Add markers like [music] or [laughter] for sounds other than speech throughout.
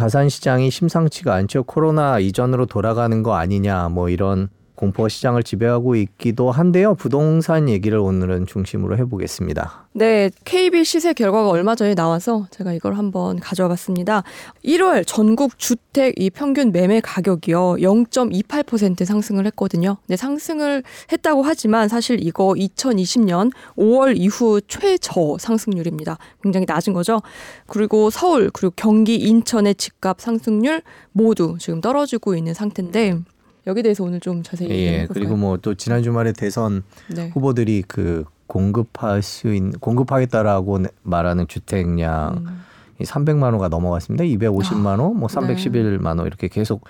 자산 시장이 심상치가 않죠. 코로나 이전으로 돌아가는 거 아니냐 뭐 이런 공포가 시장을 지배하고 있기도 한데요. 부동산 얘기를 오늘은 중심으로 해보겠습니다. 네, KB 시세 결과가 얼마 전에 나와서 제가 이걸 한번 가져와 봤습니다. 1월 전국 주택 이 평균 매매 가격이요. 0.28% 상승을 했거든요. 네, 상승을 했다고 하지만 사실 이거 2020년 5월 이후 최저 상승률입니다. 굉장히 낮은 거죠. 그리고 서울, 그리고 경기, 인천의 집값 상승률 모두 지금 떨어지고 있는 상태인데 여기 대해서 오늘 좀 자세히 예? 그리고 뭐 또 지난 주말에 대선 네. 후보들이 그 공급할 수 있는 공급하겠다라고 내- 말하는 주택량 음. 이 300만 호가 넘어갔습니다. 250만 호, 뭐 네. 311만 호 이렇게 계속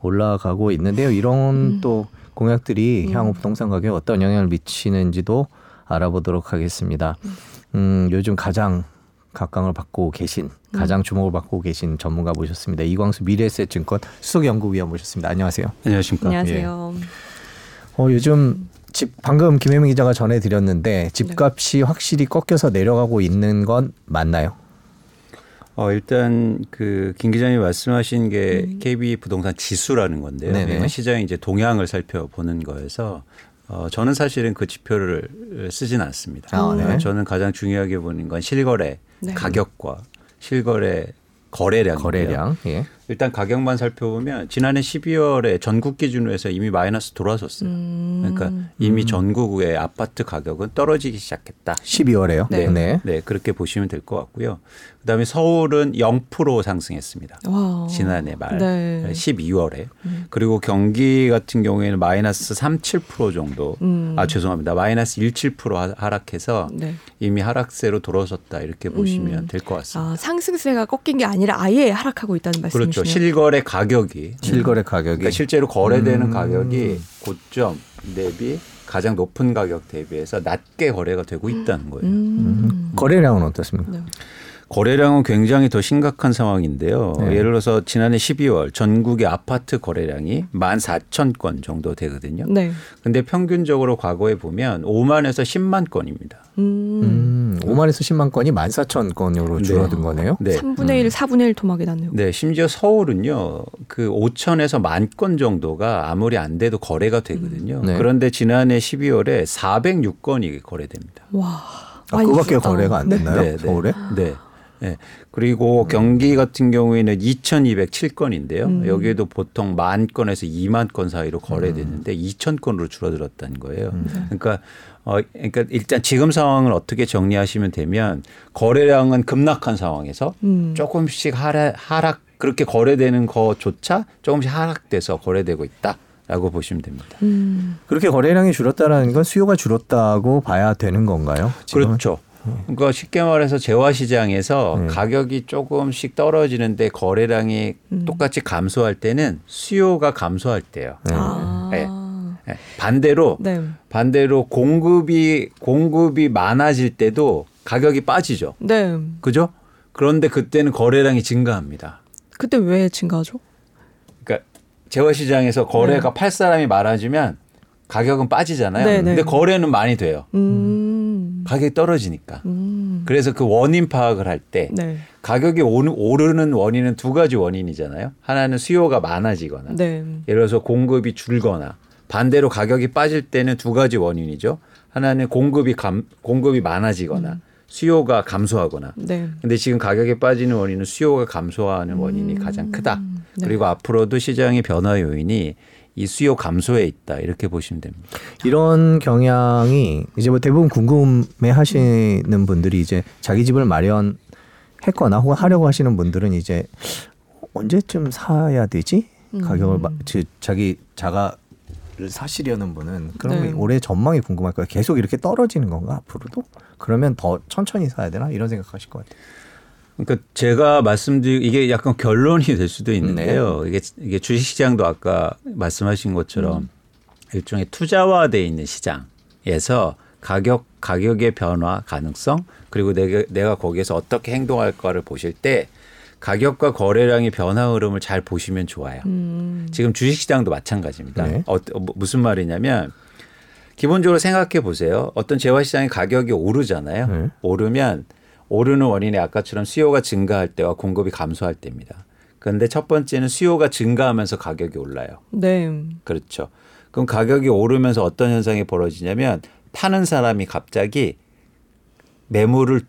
올라가고 있는데요. 이런 음. 또 공약들이 음. 향후 부동산 가격에 어떤 영향을 미치는지도 알아보도록 하겠습니다. 음, 요즘 가장 각광을 받고 계신 가장 주목을 받고 계신 전문가 모셨습니다. 이광수 미래에셋증권 수석연구위원 모셨습니다. 안녕하세요. 안녕하십니까. 안녕하세요. 어, 요즘 집 방금 김혜민 기자가 전해드렸는데 집값이 확실히 꺾여서 내려가고 있는 건 맞나요? 어, 일단 그 김 기자님이 말씀하신 게 음. KB 부동산 지수라는 건데요. 네네. 그러니까 시장의 이제 동향을 살펴보는 거여서 어, 저는 사실은 그 지표를 쓰진 않습니다. 아, 네. 어, 저는 가장 중요하게 보는 건 실거래 네. 가격과 실거래 거래량. 거래량. 예. 일단 가격만 살펴보면 지난해 12월에 전국 기준으로 해서 이미 마이너스 돌아섰어요. 음. 그러니까 이미 전국의 아파트 가격은 떨어지기 시작했다. 12월에요. 네. 네. 네, 그렇게 보시면 될 것 같고요. 그다음에 서울은 0% 상승했습니다. 와. 지난해 말 네. 12월에 음. 그리고 경기 같은 경우에는 마이너스 37% 정도 음. 아 죄송합니다 마이너스 17% 하- 하락해서 네. 이미 하락세로 돌아섰다 이렇게 보시면 음. 될것 같습니다. 아, 상승세가 꺾인 게 아니라 아예 하락하고 있다는 말씀이시네요. 그렇죠 실거래 가격이 실거래 가격이 그러니까 실제로 거래되는 음. 가격이 고점 대비 가장 높은 가격 대비해서 낮게 거래가 되고 있다는 거예요. 음. 거래량은 어떻습니까? 네. 거래량은 굉장히 더 심각한 상황인데요. 네. 예를 들어서 지난해 12월 전국의 아파트 거래량이 14,000 건 정도 되거든요. 네. 근데 평균적으로 과거에 보면 5만에서 10만 건입니다. 음. 음, 5만에서 10만 건이 14,000건으로 네. 줄어든 거네요. 네. 3분의 1, 4분의 1 토막이 났네요. 네, 심지어 서울은요, 그 5천에서 만 건 정도가 아무리 안 돼도 거래가 되거든요. 네. 그런데 지난해 12월에 406건이 거래됩니다. 와. 아, 그밖에. 거래가 안 네. 됐나요? 네, 네. 서울에? 네. 네. 그리고 경기 같은 경우에는 2,207건인데요. 음. 여기에도 보통 만 건에서 2만 건 사이로 거래되는데 2천 건으로 줄어들었다는 거예요. 음. 그러니까 어 그러니까 일단 지금 상황을 어떻게 정리하시면 되면 거래량은 급락한 상황에서 음. 조금씩 하락, 하락 그렇게 거래되는 거조차 조금씩 하락돼서 거래되고 있다 라고 보시면 됩니다. 음. 그렇게 거래량이 줄었다라는 건 수요가 줄었다고 봐야 되는 건가요? 지금은? 그렇죠. 그러니까 쉽게 말해서 재화 시장에서 네. 가격이 조금씩 떨어지는데 거래량이 음. 똑같이 감소할 때는 수요가 감소할 때요. 네. 아. 네. 네. 반대로 네. 반대로 공급이 공급이 많아질 때도 가격이 빠지죠. 네. 그죠? 그런데 그때는 거래량이 증가합니다. 그때 왜 증가하죠? 그러니까 재화 시장에서 거래가 팔 사람이 많아지면 가격은 빠지잖아요. 네, 네. 근데 거래는 많이 돼요. 음. 가격이 떨어지니까. 음. 그래서 그 원인 파악을 할때 네. 가격이 오르- 오르는 원인은 두 가지 원인이잖아요. 하나는 수요가 많아지거나 네. 예를 들어서 공급이 줄거나 반대로 가격이 빠질 때는 두 가지 원인이죠. 하나는 공급이 감, 공급이 많아지거나 수요가 감소하거나. 네. 근데 지금 가격이 빠지는 원인은 수요가 감소하는 원인이 가장 크다. 네. 그리고 앞으로도 시장의 변화 요인이 이 수요 감소에 있다. 이렇게 보시면 됩니다. 이런 경향이 이제 뭐 대부분 궁금해 하시는 분들이 이제 자기 집을 마련했거나 혹은 하려고 하시는 분들은 이제 언제쯤 사야 되지? 가격을 마, 즉 자기 자가를 사시려는 분은 그러면 네. 올해 전망이 궁금할 거예요. 계속 이렇게 떨어지는 건가 앞으로도? 그러면 더 천천히 사야 되나 이런 생각하실 것 같아요. 그러니까 제가 말씀드린 이게 약간 결론이 될 수도 있는데요. 이게 이게 주식시장도 아까 말씀하신 것처럼 일종의 투자화돼 있는 시장에서 가격 가격의 변화 가능성 그리고 내가 내가 거기에서 어떻게 행동할까를 보실 때 가격과 거래량의 변화 흐름을 잘 보시면 좋아요. 음. 지금 주식시장도 마찬가지입니다. 네. 어, 어, 무슨 말이냐면 기본적으로 생각해 보세요. 어떤 재화시장의 가격이 오르잖아요. 네. 오르면 오르는 원인이 아까처럼 수요가 증가할 때와 공급이 감소할 때입니다. 그런데 첫 번째는 수요가 증가하면서 가격이 올라요. 네. 그렇죠. 그럼 가격이 오르면서 어떤 현상이 벌어지냐면 파는 사람이 갑자기 매물을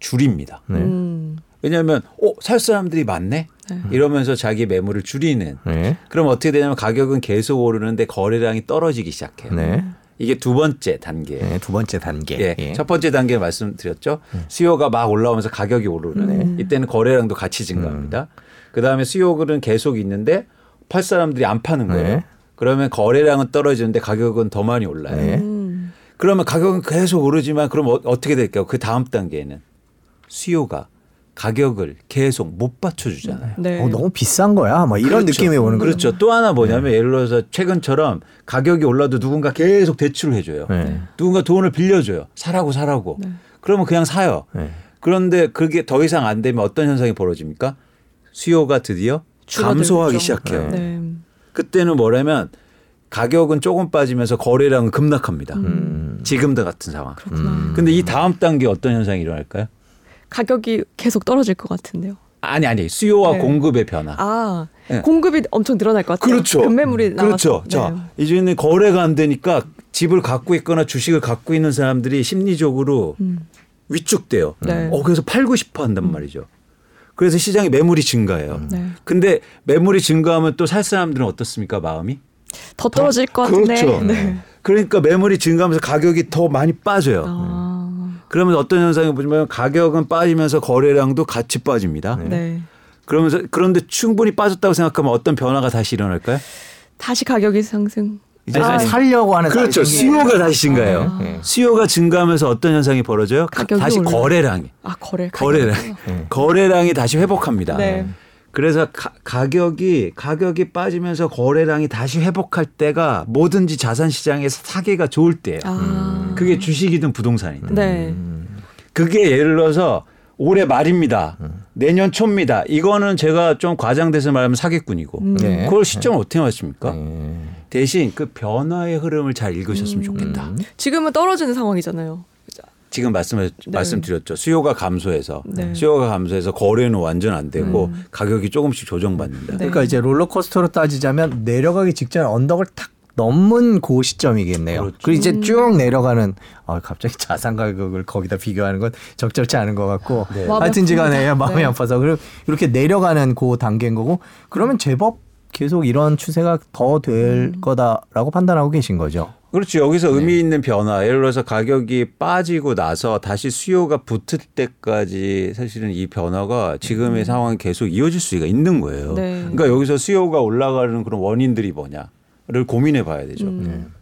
줄입니다. 네. 음. 왜냐하면 어, 살 사람들이 많네. 네. 이러면서 자기 매물을 줄이는. 네. 그럼 어떻게 되냐면 가격은 계속 오르는데 거래량이 떨어지기 시작해요. 네. 이게 두 번째 단계예요. 네. 두 번째 단계. 예. 예. 첫 번째 단계 말씀드렸죠. 수요가 막 올라오면서 가격이 오르는. 이때는 거래량도 같이 증가합니다. 그 다음에 수요는 계속 있는데 팔 사람들이 안 파는 거예요. 네. 그러면 거래량은 떨어지는데 가격은 더 많이 올라요. 네. 음. 그러면 가격은 계속 오르지만 그럼 어, 어떻게 될까요? 그 다음 단계에는 수요가 가격을 계속 못 받쳐주잖아요. 네. 어, 너무 비싼 거야. 뭐 이런 그렇죠. 느낌이 오는 거죠. 그렇죠. 또 하나 뭐냐면 예를 들어서 최근처럼 가격이 올라도 누군가 계속 대출을 해줘요. 네. 누군가 돈을 빌려줘요. 사라고 사라고. 그러면 그냥 사요. 네. 그런데 그게 더 이상 안 되면 어떤 현상이 벌어집니까? 수요가 드디어 감소하기. 시작해요. 네. 그때는 뭐냐면 가격은 조금 빠지면서 거래량은 급락합니다. 음. 지금도 같은 상황. 그렇구나. 근데 이 다음 단계 어떤 현상이 일어날까요? 가격이 계속 떨어질 것 같은데요. 아니 아니 수요와 네. 공급의 변화. 아, 네. 공급이 엄청 늘어날 것 같아요. 그렇죠. 급매물이 나와서. 그렇죠. 자 이제는 거래가 안 되니까 집을 갖고 있거나 주식을 갖고 있는 사람들이 심리적으로 음. 위축돼요. 네. 어 그래서 팔고 싶어 한단 말이죠. 그래서 시장에 매물이 증가해요. 네. 근데 매물이 증가하면 또 살 사람들은 어떻습니까 마음이? 더 떨어질 것 같은데. 그렇죠. 네. 그러니까 매물이 증가하면서 가격이 더 많이 빠져요. 아, 그러면 어떤 현상이 보면 가격은 빠지면서 거래량도 같이 빠집니다. 네. 그러면서 그런데 충분히 빠졌다고 생각하면 어떤 변화가 다시 일어날까요? 다시 가격이 상승. 이제 아, 살려고 하는 그렇죠. 수요가 다시 증가해요. 네. 수요가 증가하면서 어떤 현상이 벌어져요? 다시 올라요. 거래량이 아 거래. 거래량 네. 거래량이 다시 회복합니다. 네. 그래서 가, 격이 가격이 빠지면서 거래량이 다시 회복할 때가 뭐든지 자산 시장에서 사기가 좋을 때예요. 아. 그게 주식이든 부동산이든. 네. 그게 예를 들어서 올해 말입니다. 내년 초입니다. 이거는 제가 좀 과장돼서 말하면 사기꾼이고. 음. 네. 그걸 시점 어떻게 맞습니까? 네. 대신 그 변화의 흐름을 잘 읽으셨으면 좋겠다. 지금은 떨어지는 상황이잖아요. 지금 말씀 네. 말씀드렸죠. 수요가 감소해서 네. 수요가 감소해서 거래는 완전 안 되고 가격이 조금씩 조정받는다. 네. 그러니까 이제 롤러코스터로 따지자면 내려가기 직전 언덕을 탁 넘은 그 시점이겠네요. 그렇죠. 그리고 이제 쭉 내려가는 아, 갑자기 [laughs] 자산 가격을 거기다 비교하는 건 적절치 않은 것 같고 네. 하여튼지간에. 마음이 네. 아파서 그리고 이렇게 내려가는 그 단계인 거고 그러면 제법 계속 이런 추세가 더될 음. 거다라고 판단하고 계신 거죠. 그렇죠. 여기서 네. 의미 있는 변화. 예를 들어서 가격이 빠지고 나서 다시 수요가 붙을 때까지 사실은 이 변화가 지금의 상황이 계속 이어질 수가 있는 거예요. 음. 네. 그러니까 여기서 수요가 올라가는 그런 원인들이 뭐냐를 고민해 봐야 되죠. 음.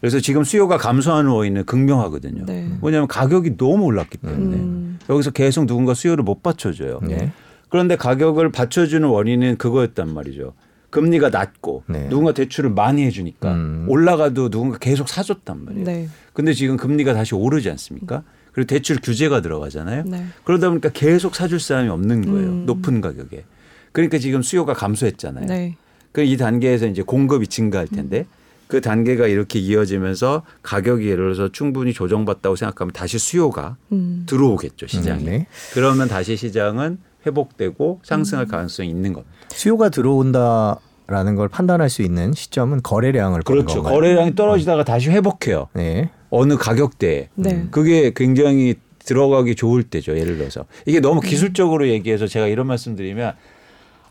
그래서 지금 수요가 감소하는 원인은 극명하거든요. 네. 뭐냐면 가격이 너무 올랐기 때문에 음. 여기서 계속 누군가 수요를 못 받쳐줘요. 네. 그런데 가격을 받쳐주는 원인은 그거였단 말이죠. 금리가 낮고 네. 누군가 대출을 많이 해주니까 음. 올라가도 누군가 계속 사줬단 말이에요. 네. 근데 지금 금리가 다시 오르지 않습니까? 그리고 대출 규제가 들어가잖아요. 네. 그러다 보니까 계속 사줄 사람이 없는 거예요. 음. 높은 가격에. 그러니까 지금 수요가 감소했잖아요. 네. 그이 단계에서 이제 공급이 증가할 텐데 그 단계가 이렇게 이어지면서 가격이 예를 들어서 충분히 조정받다고 생각하면 다시 수요가 음. 들어오겠죠 시장에. 음, 네. 그러면 다시 시장은 회복되고 상승할 가능성이 있는 겁니다. 수요가 들어온다라는 걸 판단할 수 있는 시점은 거래량을 보는 그렇죠. 건가요? 거래량이 떨어지다가 다시 회복해요. 네. 어느 가격대에. 네. 그게 굉장히 들어가기 좋을 때죠. 예를 들어서 이게 너무 기술적으로 얘기해서 제가 이런 말씀드리면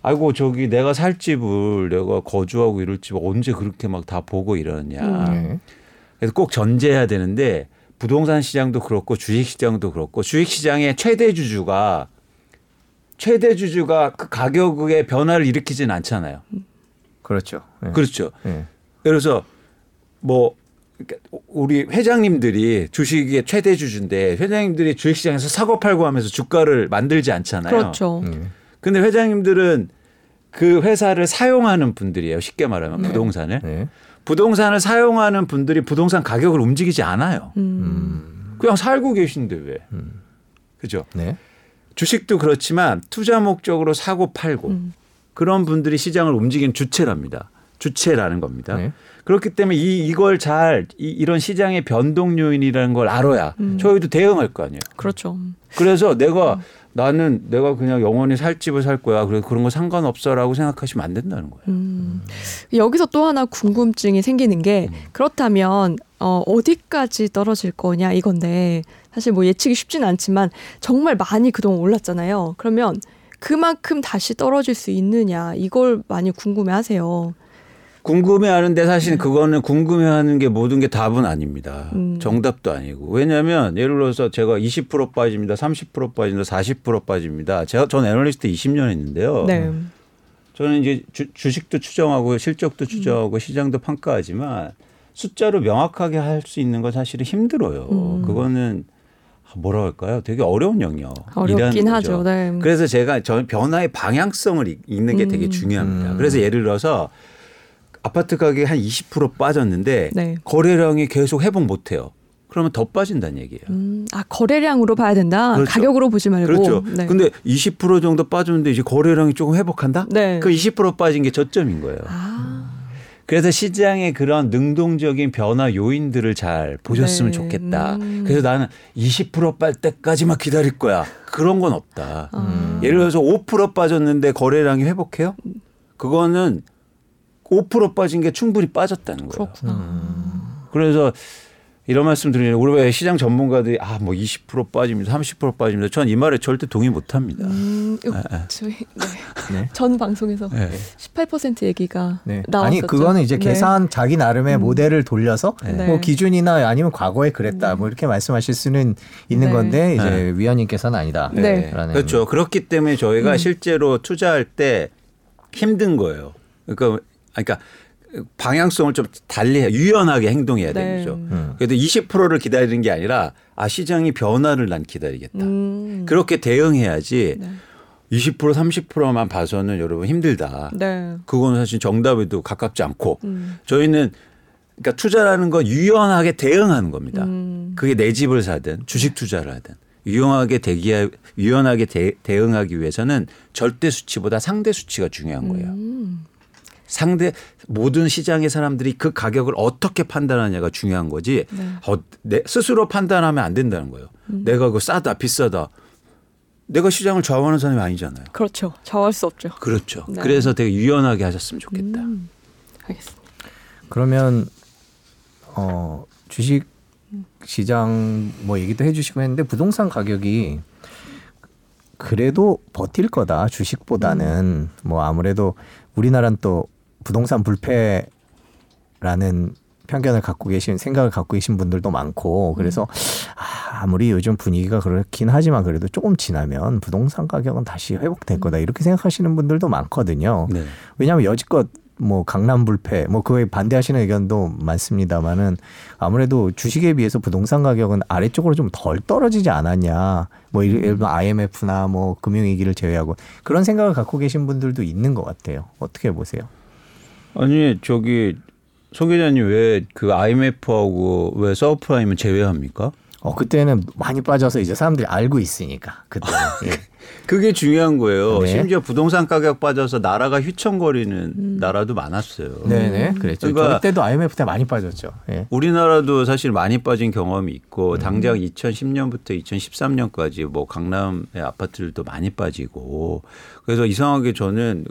아이고 저기 내가 살 집을 내가 거주하고 이럴 집 언제 그렇게 막 다 보고 이러냐. 네. 그래서 꼭 전제해야 되는데 부동산 시장도 그렇고 주식 시장도 그렇고 주식 시장의 최대 주주가 최대 주주가 그 가격의 변화를 일으키진 않잖아요. 그렇죠. 네. 그렇죠. 네. 그래서 뭐 그러니까 우리 회장님들이 주식의 최대 주주인데 회장님들이 주식시장에서 사고 팔고 하면서 주가를 만들지 않잖아요. 그렇죠. 음. 근데 회장님들은 그 회사를 사용하는 분들이에요. 쉽게 말하면 부동산을. 네. 부동산을 사용하는 분들이 부동산 가격을 움직이지 않아요. 음. 그냥 살고 계신데 왜? 그죠? 네. 주식도 그렇지만 투자 목적으로 사고 팔고 음. 그런 분들이 시장을 움직이는 주체랍니다. 주체라는 겁니다. 네. 그렇기 때문에 이 이걸 잘 이, 런 시장의 변동 요인이라는 걸 알아야 저희도 대응할 거 아니에요. 그렇죠. 그래서 내가 나는 내가 그냥 영원히 살 집을 살 거야. 그래서 그런 거 상관없어라고 생각하시면 안 된다는 거예요. 음. 여기서 또 하나 궁금증이 생기는 게 그렇다면 어, 어디까지 떨어질 거냐 이건데 사실 뭐 예측이 쉽진 않지만 정말 많이 그동안 올랐잖아요. 그러면 그만큼 다시 떨어질 수 있느냐 이걸 많이 궁금해 하세요. 궁금해 하는데 사실 그거는 궁금해 하는 게 모든 게 답은 아닙니다. 음. 정답도 아니고 왜냐하면 예를 들어서 제가 20% 빠집니다, 30% 빠집니다, 40% 빠집니다. 제가 전 애널리스트 20년 했는데요. 네. 저는 이제 주, 식도 추정하고 실적도 추정하고 음. 시장도 평가하지만 숫자로 명확하게 할 수 있는 건 사실은 힘들어요. 음. 그거는 뭐라 할까요? 되게 어려운 영역. 어렵긴 하죠. 네. 그래서 제가 저 변화의 방향성을 이- 읽는 게 되게 음. 중요합니다. 음. 그래서 예를 들어서 아파트 가격이 한 20% 빠졌는데 네. 거래량이 계속 회복 못 해요. 그러면 더 빠진다는 얘기예요. 음, 아 거래량으로 봐야 된다. 그렇죠. 가격으로 보지 말고. 그렇죠. 네. 근데 20% 정도 빠졌는데 이제 거래량이 조금 회복한다? 네. 그20% 빠진 게 저점인 거예요. 아, 그래서 시장의 그런 능동적인 변화 요인들을 잘 보셨으면 네. 좋겠다. 음. 그래서 나는 20%빨 때까지만 기다릴 거야. 그런 건 없다. 아. 예를 들어서 5% 빠졌는데 거래량이 회복해요? 그거는 5% 빠진 게 충분히 빠졌다는 거예요. 그렇구나. 그래서 이런 말씀 드리는 우리 왜 시장 전문가들이 아 뭐 20% 빠집니다, 30% 빠집니다. 전 이 말에 절대 동의 못 합니다. 음, 아. 저희 네. [laughs] 네. 전 방송에서 네. 18% 얘기가 네. 나왔었죠. 아니 그거는 이제 네. 계산 자기 나름의 모델을 돌려서 네. 뭐 기준이나 아니면 과거에 그랬다 뭐 이렇게 말씀하실 수는 있는 네. 건데 이제 네. 위원님께서는 아니다. 네. 그렇죠. 그렇기 때문에 저희가 실제로 투자할 때 힘든 거예요. 그러니까 그러니까 방향성을 좀 달리 해 유연하게 행동해야 네. 되는 거죠. 음. 그래도 20%를 기다리는 게 아니라 아 시장이 변화를 난 기다리겠다. 음. 그렇게 대응해야지 네. 20% 30%만 봐서는 여러분 힘들다. 네. 그거는 사실 정답에도 가깝지 않고 음. 저희는 그러니까 투자라는 건 유연하게 대응하는 겁니다. 음. 그게 내 집을 사든 주식 투자를 하든 유연하게 대기 유연하게 대, 대응하기 위해서는 절대 수치보다 상대 수치가 중요한 거예요. 음. 상대 모든 시장의 사람들이 그 가격을 어떻게 판단하냐가 중요한 거지. 네. 어, 내 스스로 판단하면 안 된다는 거예요. 음. 내가 그 싸다 비싸다. 내가 시장을 좌우하는 사람이 아니잖아요. 그렇죠. 좌우할 수 없죠. 그렇죠. 네. 그래서 되게 유연하게 하셨으면 좋겠다. 음. 알겠습니다. 그러면 어 주식 시장 뭐 얘기도 해주시고 했는데 부동산 가격이 그래도 버틸 거다 주식보다는 뭐 아무래도 우리나라는 또 부동산 불패라는 편견을 갖고 계신 생각을 갖고 계신 분들도 많고 그래서 아, 아무리 요즘 분위기가 그렇긴 하지만 그래도 조금 지나면 부동산 가격은 다시 회복될 거다 이렇게 생각하시는 분들도 많거든요. 네. 왜냐하면 여지껏 뭐 강남 불패 뭐 그거에 반대하시는 의견도 많습니다만은 아무래도 주식에 비해서 부동산 가격은 아래쪽으로 좀 덜 떨어지지 않았냐 뭐 예를 예를 들면 IMF나 뭐 금융위기를 제외하고 그런 생각을 갖고 계신 분들도 있는 것 같아요. 어떻게 보세요? 아니 저기 송 기자님 왜 그 IMF하고 왜 서브프라임은 제외합니까? 어 그때는 많이 빠져서 이제 사람들이 알고 있으니까 그때 [laughs] 예. 그게 중요한 거예요. 네. 심지어 부동산 가격 빠져서 나라가 휘청거리는 나라도 많았어요. 네네 그랬죠. 그러니까- 때도 IMF 때 많이 빠졌죠. 예. 우리나라도 사실 많이 빠진 경험이 있고 음. 당장 2010년부터 2013년까지 뭐 강남의 아파트들도 많이 빠지고 그래서 이상하게 저는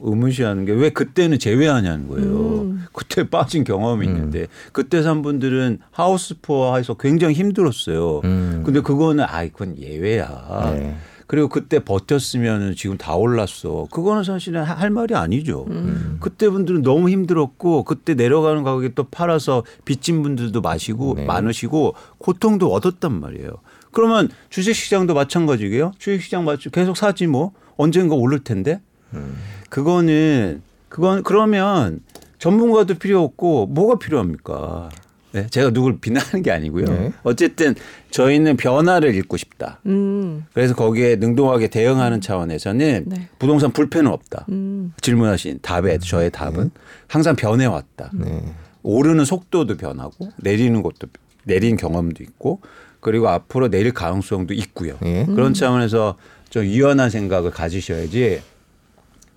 의문시하는 게 왜 그때는 제외하냐는 거예요. 음. 그때 빠진 경험이 있는데 그때 산 분들은 하우스포어에서 굉장히 힘들었어요. 음. 근데 그거는 아 이건 예외야. 네. 그리고 그때 버텼으면 지금 다 올랐어. 그거는 사실은 하- 할 말이 아니죠. 음. 그때 분들은 너무 힘들었고 그때 내려가는 가격에 또 팔아서 빚진 분들도 마시고 네. 많으시고 고통도 얻었단 말이에요. 그러면 주식시장도 마찬가지게요. 주식시장 맞죠? 계속 사지 뭐 언젠가 오를 텐데. 음. 그거는 그건 그러면 전문가도 필요 없고 뭐가 필요합니까? 네, 제가 누굴 비난하는 게 아니고요. 네. 어쨌든 저희는 변화를 읽고 싶다. 음. 그래서 거기에 능동하게 대응하는 차원에서는 네. 부동산 불패는 없다. 음. 질문하신 답에 저의 답은 항상 변해왔다. 네. 오르는 속도도 변하고 내리는 것도 내린 경험도 있고 그리고 앞으로 내릴 가능성도 있고요. 예. 그런 차원에서 좀 유연한 생각을 가지셔야지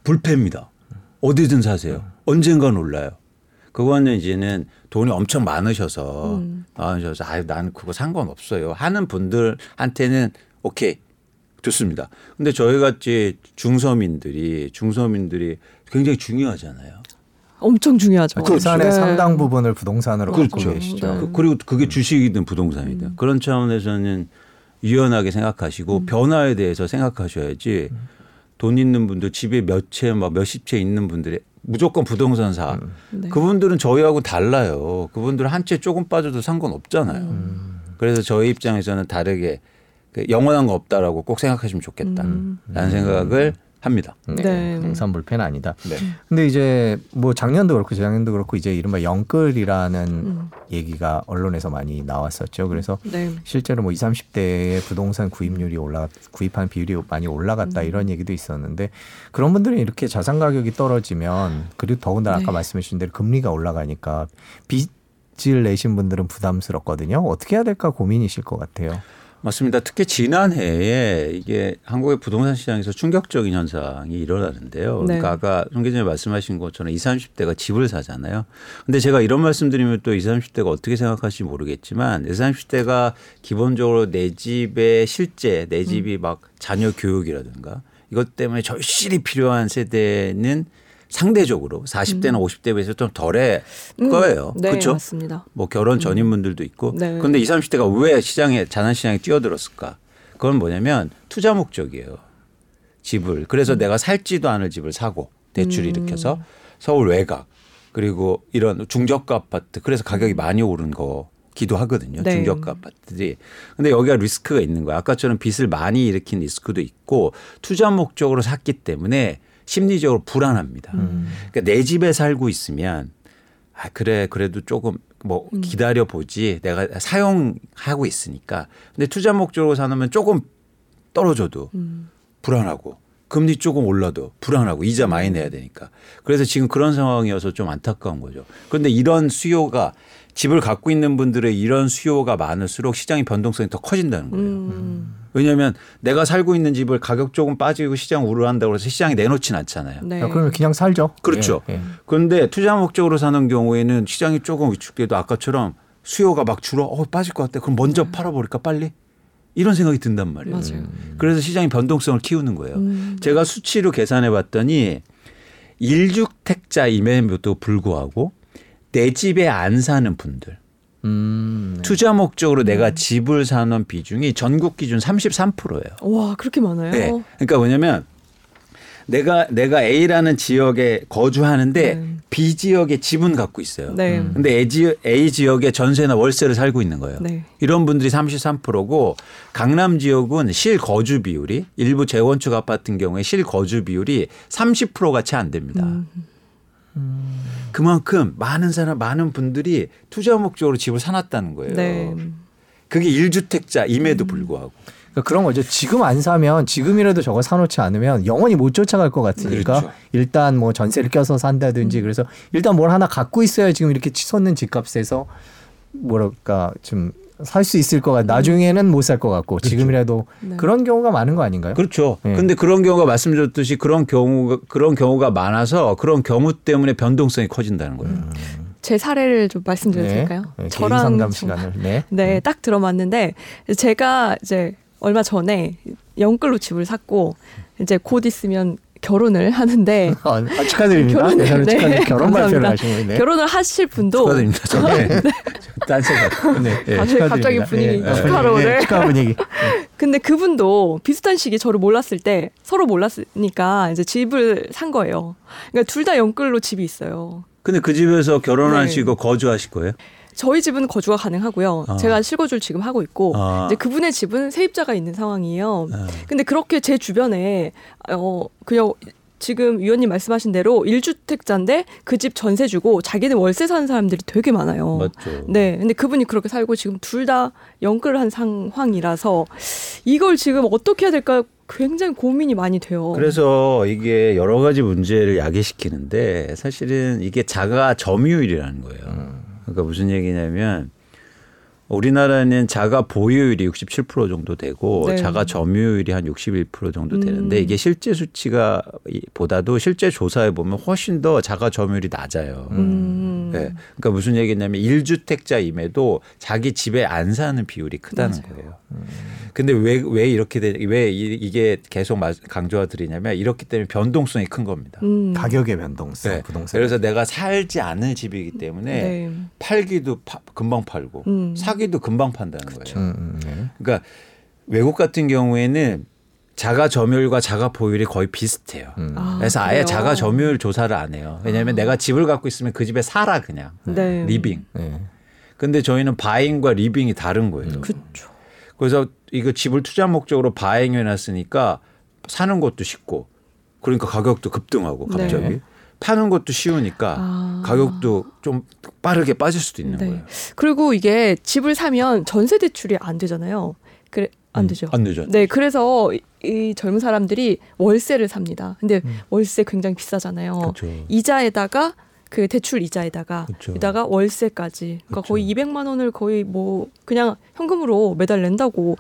불패입니다. 어디든 사세요. 언젠간 올라요. 그거는 이제는 돈이 엄청 많으셔서 음. 많으셔서 아유 나는 그거 상관없어요 하는 분들한테는 오케이 좋습니다. 근데 저희 같이 중서민들이 중서민들이 굉장히 중요하잖아요. 엄청 중요하죠. 재산의 네. 상당 부분을 부동산으로 갖고 그렇죠. 계시죠. 네. 그- 그리고 그게 주식이든 부동산이든 그런 차원에서는 유연하게 생각하시고 변화에 대해서 생각하셔야지 돈 있는 분들 집에 몇 채 막 몇십 채 있는 분들이 무조건 부동산 사. 네. 그분들은 저희하고 달라요. 그분들은 한 채 조금 빠져도 상관없잖아요. 그래서 저희 입장에서는 다르게 그 영원한 거 없다라고 꼭 생각하시면 좋겠다라는 생각을 합니다. 네. 네. 항상 불펜 아니다. 네. 근데 이제 뭐 작년도 그렇고 재작년도 그렇고 이제 이른바 영끌이라는 음. 얘기가 언론에서 많이 나왔었죠. 그래서 네. 실제로 뭐 20, 30대의 부동산 구입률이 올라 구입한 비율이 많이 올라갔다 음. 이런 얘기도 있었는데 그런 분들은 이렇게 자산 가격이 떨어지면 그리고 더군다나 아까 네. 말씀해 주신 대로 금리가 올라가니까 빚을 내신 분들은 부담스럽거든요. 어떻게 해야 될까 고민이실 것 같아요. 맞습니다. 특히 지난해에 이게 한국의 부동산 시장에서 충격적인 현상이 일어나는데요. 네. 그러니까 아까 송 기자님 말씀하신 것처럼 20, 30대가 집을 사잖아요. 근데 제가 이런 말씀드리면 또 20, 30대가 어떻게 생각하실지 모르겠지만 20, 30대가 기본적으로 내 집의 실제 내 집이 막 자녀 교육이라든가 이것 때문에 절실히 필요한 세대는 상대적으로 40대나 50대에 비해서 좀 덜해 음. 거예요. 네, 그렇죠? 맞습니다. 뭐 결혼 전인 분들도 있고. 네. 그런데 20, 30대가 왜 시장에 자산 시장에 뛰어들었을까? 그건 뭐냐면 투자 목적이에요. 집을. 그래서 음. 내가 살지도 않을 집을 사고 대출 일으켜서 서울 외곽 그리고 이런 중저가 아파트 그래서 가격이 많이 오른 거 기도 하거든요. 네. 중저가 아파트들이. 근데 여기가 리스크가 있는 거야. 아까처럼 빚을 많이 일으킨 리스크도 있고 투자 목적으로 샀기 때문에 심리적으로 불안합니다. 그러니까 내 집에 살고 있으면 아 그래 그래도 조금 뭐 기다려 보지. 내가 사용하고 있으니까. 근데 투자 목적으로 사놓으면 조금 떨어져도 불안하고 금리 조금 올라도 불안하고 이자 많이 내야 되니까. 그래서 지금 그런 상황이어서 좀 안타까운 거죠. 그런데 이런 수요가 집을 갖고 있는 분들의 이런 수요가 많을수록 시장의 변동성이 더 커진다는 거예요. 음. 왜냐하면 내가 살고 있는 집을 가격 조금 빠지고 시장 우려한다고 해서 시장에 내놓진 않잖아요. 네. 야, 그러면 그냥 살죠. 그렇죠. 예, 예. 그런데 투자 목적으로 사는 경우에는 시장이 조금 위축돼도 아까처럼 수요가 막 줄어 어 빠질 것 같아. 그럼 먼저 팔아버릴까 빨리 이런 생각이 든단 말이에요. 맞아요. 그래서 시장이 변동성을 키우는 거예요. 음. 제가 수치로 계산해 봤더니 1주택자임에도 불구하고 내 집에 안 사는 분들 음, 네. 투자 목적으로 내가 집을 사는 비중이 전국 기준 33%예요. 와 그렇게 많아요. 네. 그러니까 뭐냐면 내가 내가 A라는 지역에 거주하는데 네. B 지역에 집은 갖고 있어요. 네. 음. 근데 A, 지역, A 지역에 전세나 월세를 살고 있는 거예요. 네. 이런 분들이 33%고 강남 지역은 실거주 비율이 일부 재건축 아파트 같은 경우에 실거주 비율이 30%가 채 안 됩니다. 음. 그만큼 많은 사람 많은 분들이 투자 목적으로 집을 사놨다는 거예요. 네. 그게 1주택자 임에도 불구하고. 그러니까 그런 거죠. 지금 안 사면 지금이라도 저거 사놓지 않으면 영원히 못 쫓아갈 것 같으니까 그렇죠. 일단 뭐 전세를 껴서 음. 산다든지 그래서 일단 뭘 하나 갖고 있어야 지금 이렇게 치솟는 집값에서 뭐랄까 좀 살 수 있을 것 같. 나중에는 못 살 것 같고 지금이라도 네. 그런 경우가 많은 거 아닌가요? 그렇죠. 네. 근데 그런 경우가 말씀드렸듯이 그런 경우가 그런 경우가 많아서 그런 경우 때문에 변동성이 커진다는 거예요. 제 사례를 좀 말씀드려도 될까요? 네, 개인 저랑 상담 정- 시간을 네. 네, 딱 들어봤는데 제가 이제 얼마 전에 영끌로 집을 샀고 이제 곧 있으면 결혼을 하는데 [laughs] 아, 아, 축하드립니다. 결혼을- 네, 네, 축하드립니다. 결혼 발표를 감사합니다. 하신 거예요. 네. 결혼을 하실 분도 축하드립니다. 저는 [laughs] 딴 생각. 네. 예. 아, 축하드립니다. 갑자기 분위기 네. 축하로 네, 오늘. 축하 분위기. [laughs] 근데 그분도 비슷한 시기에 저를 몰랐을 때 서로 몰랐으니까 이제 집을 산 거예요. 그러니까 둘 다 영끌로 집이 있어요. 근데 그 집에서 결혼하시고 네. 거주하실 거예요? 저희 집은 거주가 가능하고요. 아. 제가 실거주를 지금 하고 있고 아. 이제 그분의 집은 세입자가 있는 상황이에요. 아. 근데 그렇게 제 주변에 어 그냥 지금 위원님 말씀하신 대로 1주택자인데 그 집 전세 주고 자기는 월세 사는 사람들이 되게 많아요. 맞죠. 네. 근데 그분이 그렇게 살고 지금 둘 다 영끌 한 상황이라서 이걸 지금 어떻게 해야 될까 굉장히 고민이 많이 돼요. 그래서 이게 여러 가지 문제를 야기시키는데 사실은 이게 자가 점유율이라는 거예요. 그러니까 무슨 얘기냐면 우리나라는 자가 보유율이 67% 정도 되고 네. 자가 점유율이 한 61% 정도 음. 되는데 이게 실제 수치가 이- 보다도 실제 조사해 보면 훨씬 더 자가 점유율이 낮아요. 음. 네. 그러니까 무슨 얘기냐면 1주택자임에도 자기 집에 안 사는 비율이 크다는 맞아요. 거예요. 근데 왜 왜 이렇게 되, 왜 이- 이게 계속 말- 강조가 드리냐면 이렇기 때문에 변동성이 큰 겁니다. 음. 가격의 변동성, 네. 부동산. 그래서 내가 살지 않은 집이기 때문에 네. 팔기도 파- 금방 팔고 음. 사기도 금방 판다는 거예요. 음, 음, 네. 그러니까 외국 같은 경우에는 자가 점유율과 자가 보유율이 거의 비슷해요. 음. 아, 그래서 아예 그래요? 자가 점유율 조사를 안 해요. 왜냐하면 내가 집을 갖고 있으면 그 집에 살아 그냥 네. living. 네. 근데 저희는 buying과 living이 다른 거예요. 그렇죠. 그래서 이거 집을 투자 목적으로 buying해 놨으니까 사는 것도 쉽고 그러니까 가격도 급등하고 갑자기 네. 파는 것도 쉬우니까 아. 가격도 좀 빠르게 빠질 수도 있는 네. 거예요. 그리고 이게 집을 사면 전세 대출이 안 되잖아요. 그래 안 음, 되죠. 안 되죠. 네, 그래서 이, 이 젊은 사람들이 월세를 삽니다. 근데 음. 월세 굉장히 비싸잖아요. 그렇죠. 이자에다가 그 대출 이자에다가. 에다가 월세까지 그러니까 그쵸. 거의 200만 원을 거의 뭐 그냥 현금으로 매달 낸다고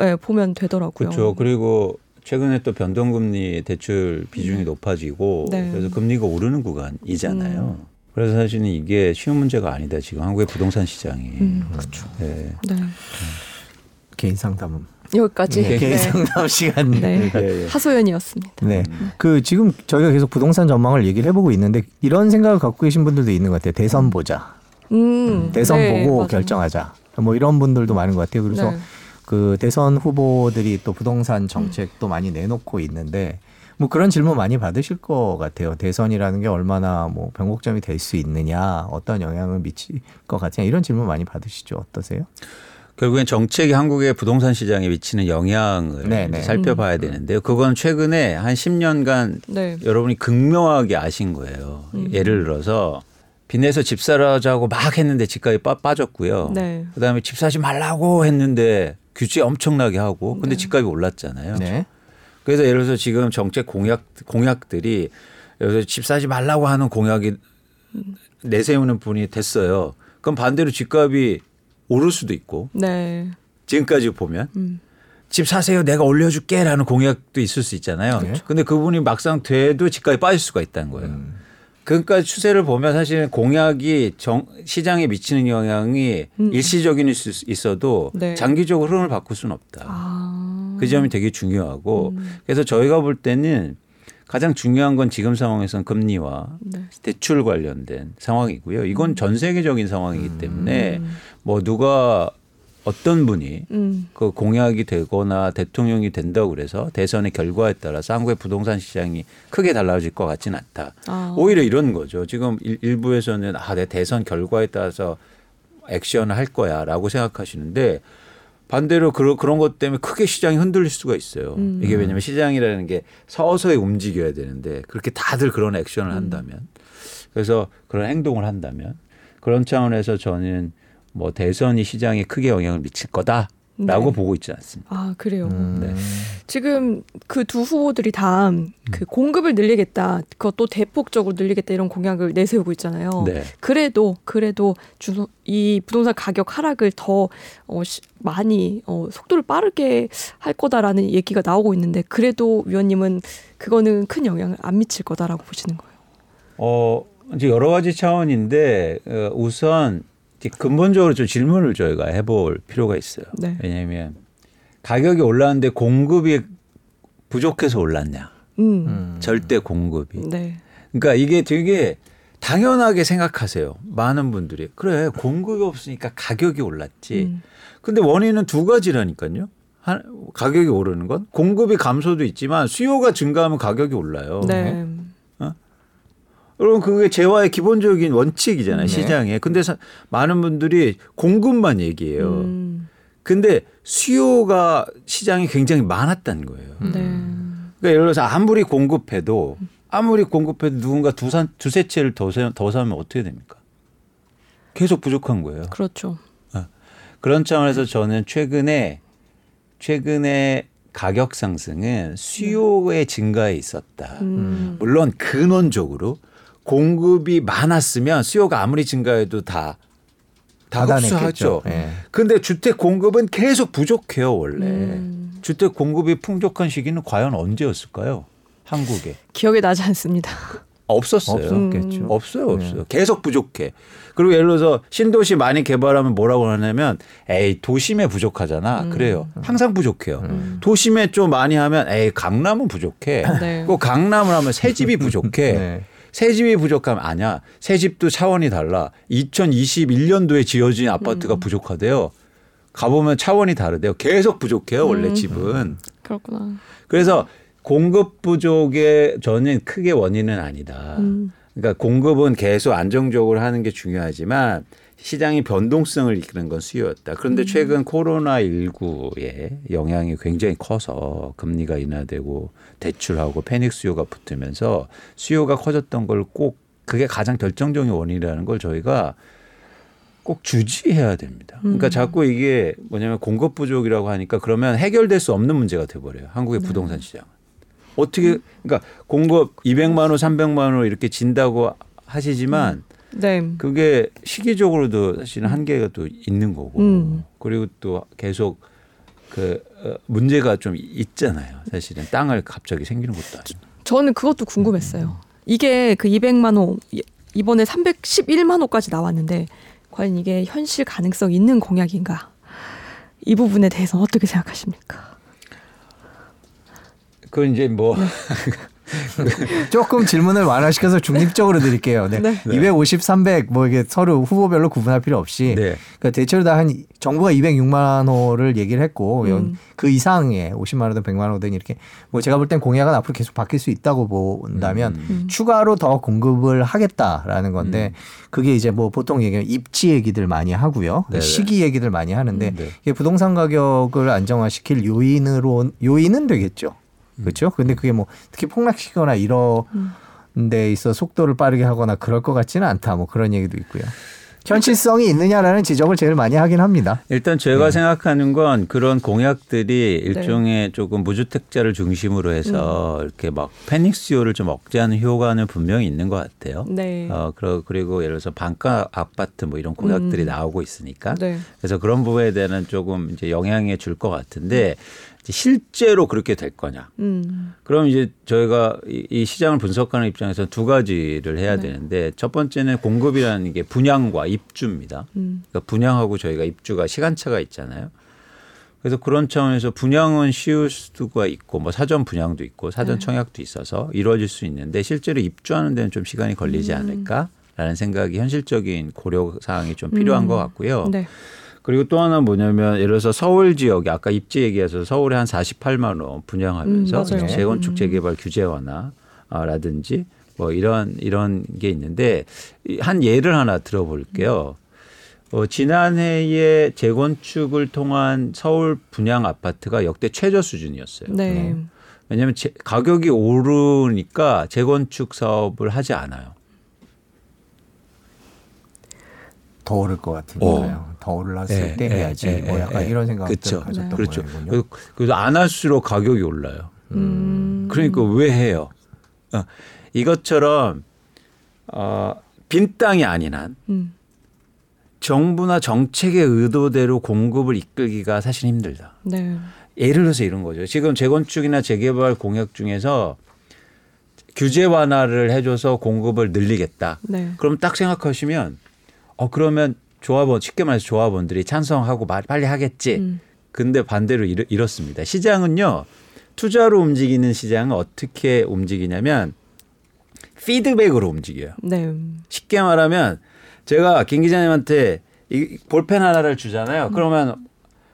예, 보면 되더라고요. 그렇죠. 그리고 최근에 또 변동금리 대출 비중이 높아지고 네. 그래서 금리가 오르는 구간이잖아요. 그래서 사실은 이게 쉬운 문제가 아니다. 지금 한국의 부동산 시장이. 음, 그렇죠. 네. 네. 개인 상담은 여기까지. 네, 개인 상담 시간. 네. 예, 예. 하소연이었습니다. 네. 그 지금 저희가 계속 부동산 전망을 얘기를 해보고 있는데 이런 생각을 갖고 계신 분들도 있는 것 같아요. 대선 보자. 음, 대선 네, 보고 맞아요. 결정하자. 뭐 이런 분들도 많은 것 같아요. 그래서 네. 그 대선 후보들이 또 부동산 정책도 많이 내놓고 있는데 뭐 그런 질문 많이 받으실 것 같아요. 대선이라는 게 얼마나 뭐 변곡점이 될 수 있느냐, 어떤 영향을 미칠 것 같냐 이런 질문 많이 받으시죠. 어떠세요? 결국엔 정책이 한국의 부동산 시장에 미치는 영향을 네, 네. 살펴봐야 되는데요. 그건 최근에 한 10년간 네. 여러분이 극명하게 아신 거예요. 음. 예를 들어서 빚내서 집 사라자고 막 했는데 집값이 빠, 빠졌고요. 네. 그다음에 집 사지 말라고 했는데 규제 엄청나게 하고 근데 네. 집값이 올랐잖아요. 네. 그래서 예를 들어서 지금 정책 공약 공약들이 예를 들어서 집 사지 말라고 하는 공약이 내세우는 분이 됐어요. 그럼 반대로 집값이 오를 수도 있고 네. 지금까지 보면 음. 집 사세요 내가 올려줄게라는 공약도 있을 수 있잖아요. 네. 근데 그분이 막상 돼도 집값이 빠질 수가 있다는 거예요. 그러니까 추세를 보면 사실은 공약이 정, 시장에 미치는 영향이 음. 일시적인 수 있어도 네. 장기적으로 흐름을 바꿀 수는 없다. 아. 그 점이 되게 중요하고 음. 그래서 저희가 볼 때는 가장 중요한 건 지금 상황에서는 금리와 네. 대출 관련된 상황이고요. 이건 전 세계적인 상황이기 때문에 음. 뭐 누가 어떤 분이 음. 그 공약이 되거나 대통령이 된다고 그래서 대선의 결과에 따라서 한국의 부동산 시장이 크게 달라질 것 같지는 않다. 아. 오히려 이런 거죠. 지금 일- 일부에서는 아, 내 대선 결과에 따라서 액션을 할 거야라고 생각하시는데 반대로 그런 그런 것 때문에 크게 시장이 흔들릴 수가 있어요. 음. 이게 왜냐하면 시장이라는 게 서서히 움직여야 되는데 그렇게 다들 그런 액션을 음. 한다면 그래서 그런 행동을 한다면 그런 차원에서 저는 뭐 대선이 시장에 크게 영향을 미칠 거다 라고 네. 보고 있지 않습니다. 아 그래요. 음. 네. 지금 그 두 후보들이 다 그 공급을 늘리겠다, 그것도 대폭적으로 늘리겠다 이런 공약을 내세우고 있잖아요. 네. 그래도 그래도 주, 이 부동산 가격 하락을 더 어, 시, 많이 어, 속도를 빠르게 할 거다라는 얘기가 나오고 있는데 그래도 위원님은 그거는 큰 영향을 안 미칠 거다라고 보시는 거예요. 어 이제 여러 가지 차원인데 어, 우선 근본적으로 좀 질문을 저희가 해볼 필요가 있어요. 네. 왜냐하면 가격이 올랐는데 공급이 부족해서 올랐냐? 음, 음. 절대 공급이. 네, 그러니까 이게 되게 당연하게 생각하세요. 많은 분들이 그래 공급이 없으니까 가격이 올랐지. 음, 근데 원인은 두 가지라니까요. 한, 가격이 오르는 건 공급이 감소도 있지만 수요가 증가하면 가격이 올라요. 네, 여 러분 그게 재화의 기본적인 원칙이잖아요 네. 시장에. 근데 사, 많은 분들이 공급만 얘기해요. 음, 근데 수요가 시장이 굉장히 많았다는 거예요. 네, 그러니까 예를 들어서 아무리 공급해도 아무리 공급해도 누군가 두산 두세 채를 더, 사, 더 사면 어떻게 됩니까? 계속 부족한 거예요. 그렇죠. 그런 차원에서 저는 최근에 최근에 가격 상승은 수요의 증가에 있었다. 음, 물론 근원적으로 공급이 많았으면 수요가 아무리 증가해도 다다 받아냈겠죠. 흡수하죠. 예. 근데 주택 공급은 계속 부족해요 원래. 음. 주택 공급이 풍족한 시기는 과연 언제였을까요? 한국에 기억에 나지 않습니다. 없었어요. 없었겠죠. 음. 없어요, 없어요. 계속 부족해. 그리고 예를 들어서 신도시 많이 개발하면 뭐라고 하냐면, 에이 도심에 부족하잖아. 그래요. 항상 부족해요. 도심에 좀 많이 하면, 에이 강남은 부족해. 네. 그 강남을 하면 새 집이 [laughs] 부족해. 네. 새 집이 부족하면 아니야. 새 집도 차원이 달라. 2021년도에 지어진 아파트가 부족하대요. 가보면 차원이 다르대요. 계속 부족해요. 원래 집은. 그렇구나. 그래서 공급 부족의 저는 크게 원인은 아니다. 음. 그러니까 공급은 계속 안정적으로 하는 게 중요하지만 시장이 변동성을 이끄는 건 수요였다. 그런데 최근 코로나 19의 영향이 굉장히 커서 금리가 인하되고 대출하고 패닉 수요가 붙으면서 수요가 커졌던 걸 꼭 그게 가장 결정적인 원인이라는 걸 저희가 꼭 주지해야 됩니다. 그러니까 자꾸 이게 뭐냐면 공급 부족이라고 하니까 그러면 해결될 수 없는 문제가 돼버려요. 한국의 부동산 시장. 어떻게 그러니까 공급 200만 원, 300만 원 이렇게 진다고 하시지만 네. 그게 시기적으로도 사실은 한계가 또 있는 거고 음. 그리고 또 계속 그 어, 문제가 좀 있잖아요. 사실은 땅을 갑자기 생기는 것도 아니고. 저는 그것도 궁금했어요. 이게 그 200만 호 이- 이번에 311만 호까지 나왔는데 과연 이게 현실 가능성 있는 공약인가? 이 부분에 대해서 어떻게 생각하십니까? 그 이제 뭐 [laughs] 조금 질문을 완화시켜서 중립적으로 드릴게요. 네. 네. 250, 300 뭐 이게 서로 후보별로 구분할 필요 없이 네. 그러니까 대체로 다 한 정부가 206만 호를 얘기를 했고 연- 음. 그 이상의 50만 호든 100만 호든 이렇게 뭐 제가 볼 땐 공약은 앞으로 계속 바뀔 수 있다고 본다면 음. 추가로 더 공급을 하겠다라는 건데 그게 이제 뭐 보통 얘기하면 입지 얘기들 많이 하고요. 네네. 시기 얘기들 많이 하는데 네. 이게 부동산 가격을 안정화시킬 요인으로 요인은 되겠죠. 그렇죠? 근데 그게 뭐 특히 폭락시거나 이런 데 있어 속도를 빠르게 하거나 그럴 것 같지는 않다. 뭐 그런 얘기도 있고요. 현실성이 있느냐라는 지적을 제일 많이 하긴 합니다. 일단 제가 생각하는 건 그런 공약들이 일종의 조금 무주택자를 중심으로 해서 이렇게 막 패닉 수요를 좀 억제하는 효과는 분명히 있는 것 같아요. 네. 어, 그러- 그리고 예를 들어서 반가 아파트 뭐 이런 공약들이 나오고 있으니까. 네. 그래서 그런 부분에 대한 조금 이제 영향을 줄 것 같은데 이제 실제로 그렇게 될 거냐. 음. 그럼 이제 저희가 이- 이 시장을 분석하는 입장에서 두 가지를 해야 네. 되는데 첫 번째는 공급이라는 게 분양과 입주입니다. 음. 그러니까 분양하고 저희가 입주가 시간차가 있잖아요. 그래서 그런 차원에서 분양은 쉬울 수가 있고 뭐 사전 분양도 있고 사전 네. 청약도 있어서 이루어질 수 있는데 실제로 입주하는 데는 좀 시간이 걸리지 음. 않을까라는 생각이 현실적인 고려 사항이 좀 필요한 음. 것 같고요. 네. 그리고 또 하나 뭐냐면 예를 들어서 서울 지역에 아까 입지 얘기해서 서울에 한 48만 원 분양하면서 음. 재건축 음. 재개발 규제 완화라든지 뭐 이런 이런 게 있는데 이- 한 예를 하나 들어볼게요. 어, 지난해에 재건축을 통한 서울 분양 아파트가 역대 최저 수준이었어요. 네. 왜냐하면 제- 가격이 오르니까 재건축 사업을 하지 않아요. 더 오를 것 같으니까요. 더 올랐을 예, 때 예, 해야지. 예, 뭐 예, 약간 예. 이런 생각들 그쵸. 가졌던 그렇죠. 거군요. 그래서- 그래서 안 할수록 가격이 올라요. 음. 그러니까 왜 해요? 어, 이것처럼 어, 빈 땅이 아닌 한 음. 정부나 정책의 의도대로 공급을 이끌기가 사실 힘들다. 네. 예를 들어서 이런 거죠. 지금 재건축이나 재개발 공약 중에서 규제 완화를 해줘서 공급을 늘리겠다. 네. 그럼 딱 생각하시면 어 그러면 조합원 쉽게 말해서 조합원들이 찬성하고 말- 빨리 하겠지. 음. 근데 반대로 이렇, 이렇습니다. 시장은요 투자로 움직이는 시장은 어떻게 움직이냐면 피드백으로 움직여요. 네. 쉽게 말하면 제가 김 기자님한테 이 볼펜 하나를 주잖아요. 그러면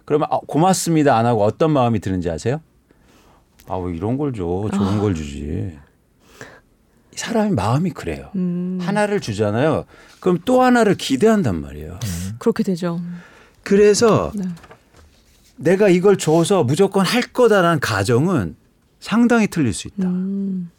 그러면 아, 고맙습니다 안 하고 어떤 마음이 드는지 아세요? 아왜 이런 걸 줘? 좋은 걸 주지. 사람이 마음이 그래요. 음. 하나를 주잖아요. 그럼 또 하나를 기대한단 말이에요. 그렇게 되죠. 그래서 네. 내가 이걸 줘서 무조건 할 거다라는 가정은 상당히 틀릴 수 있다. 음.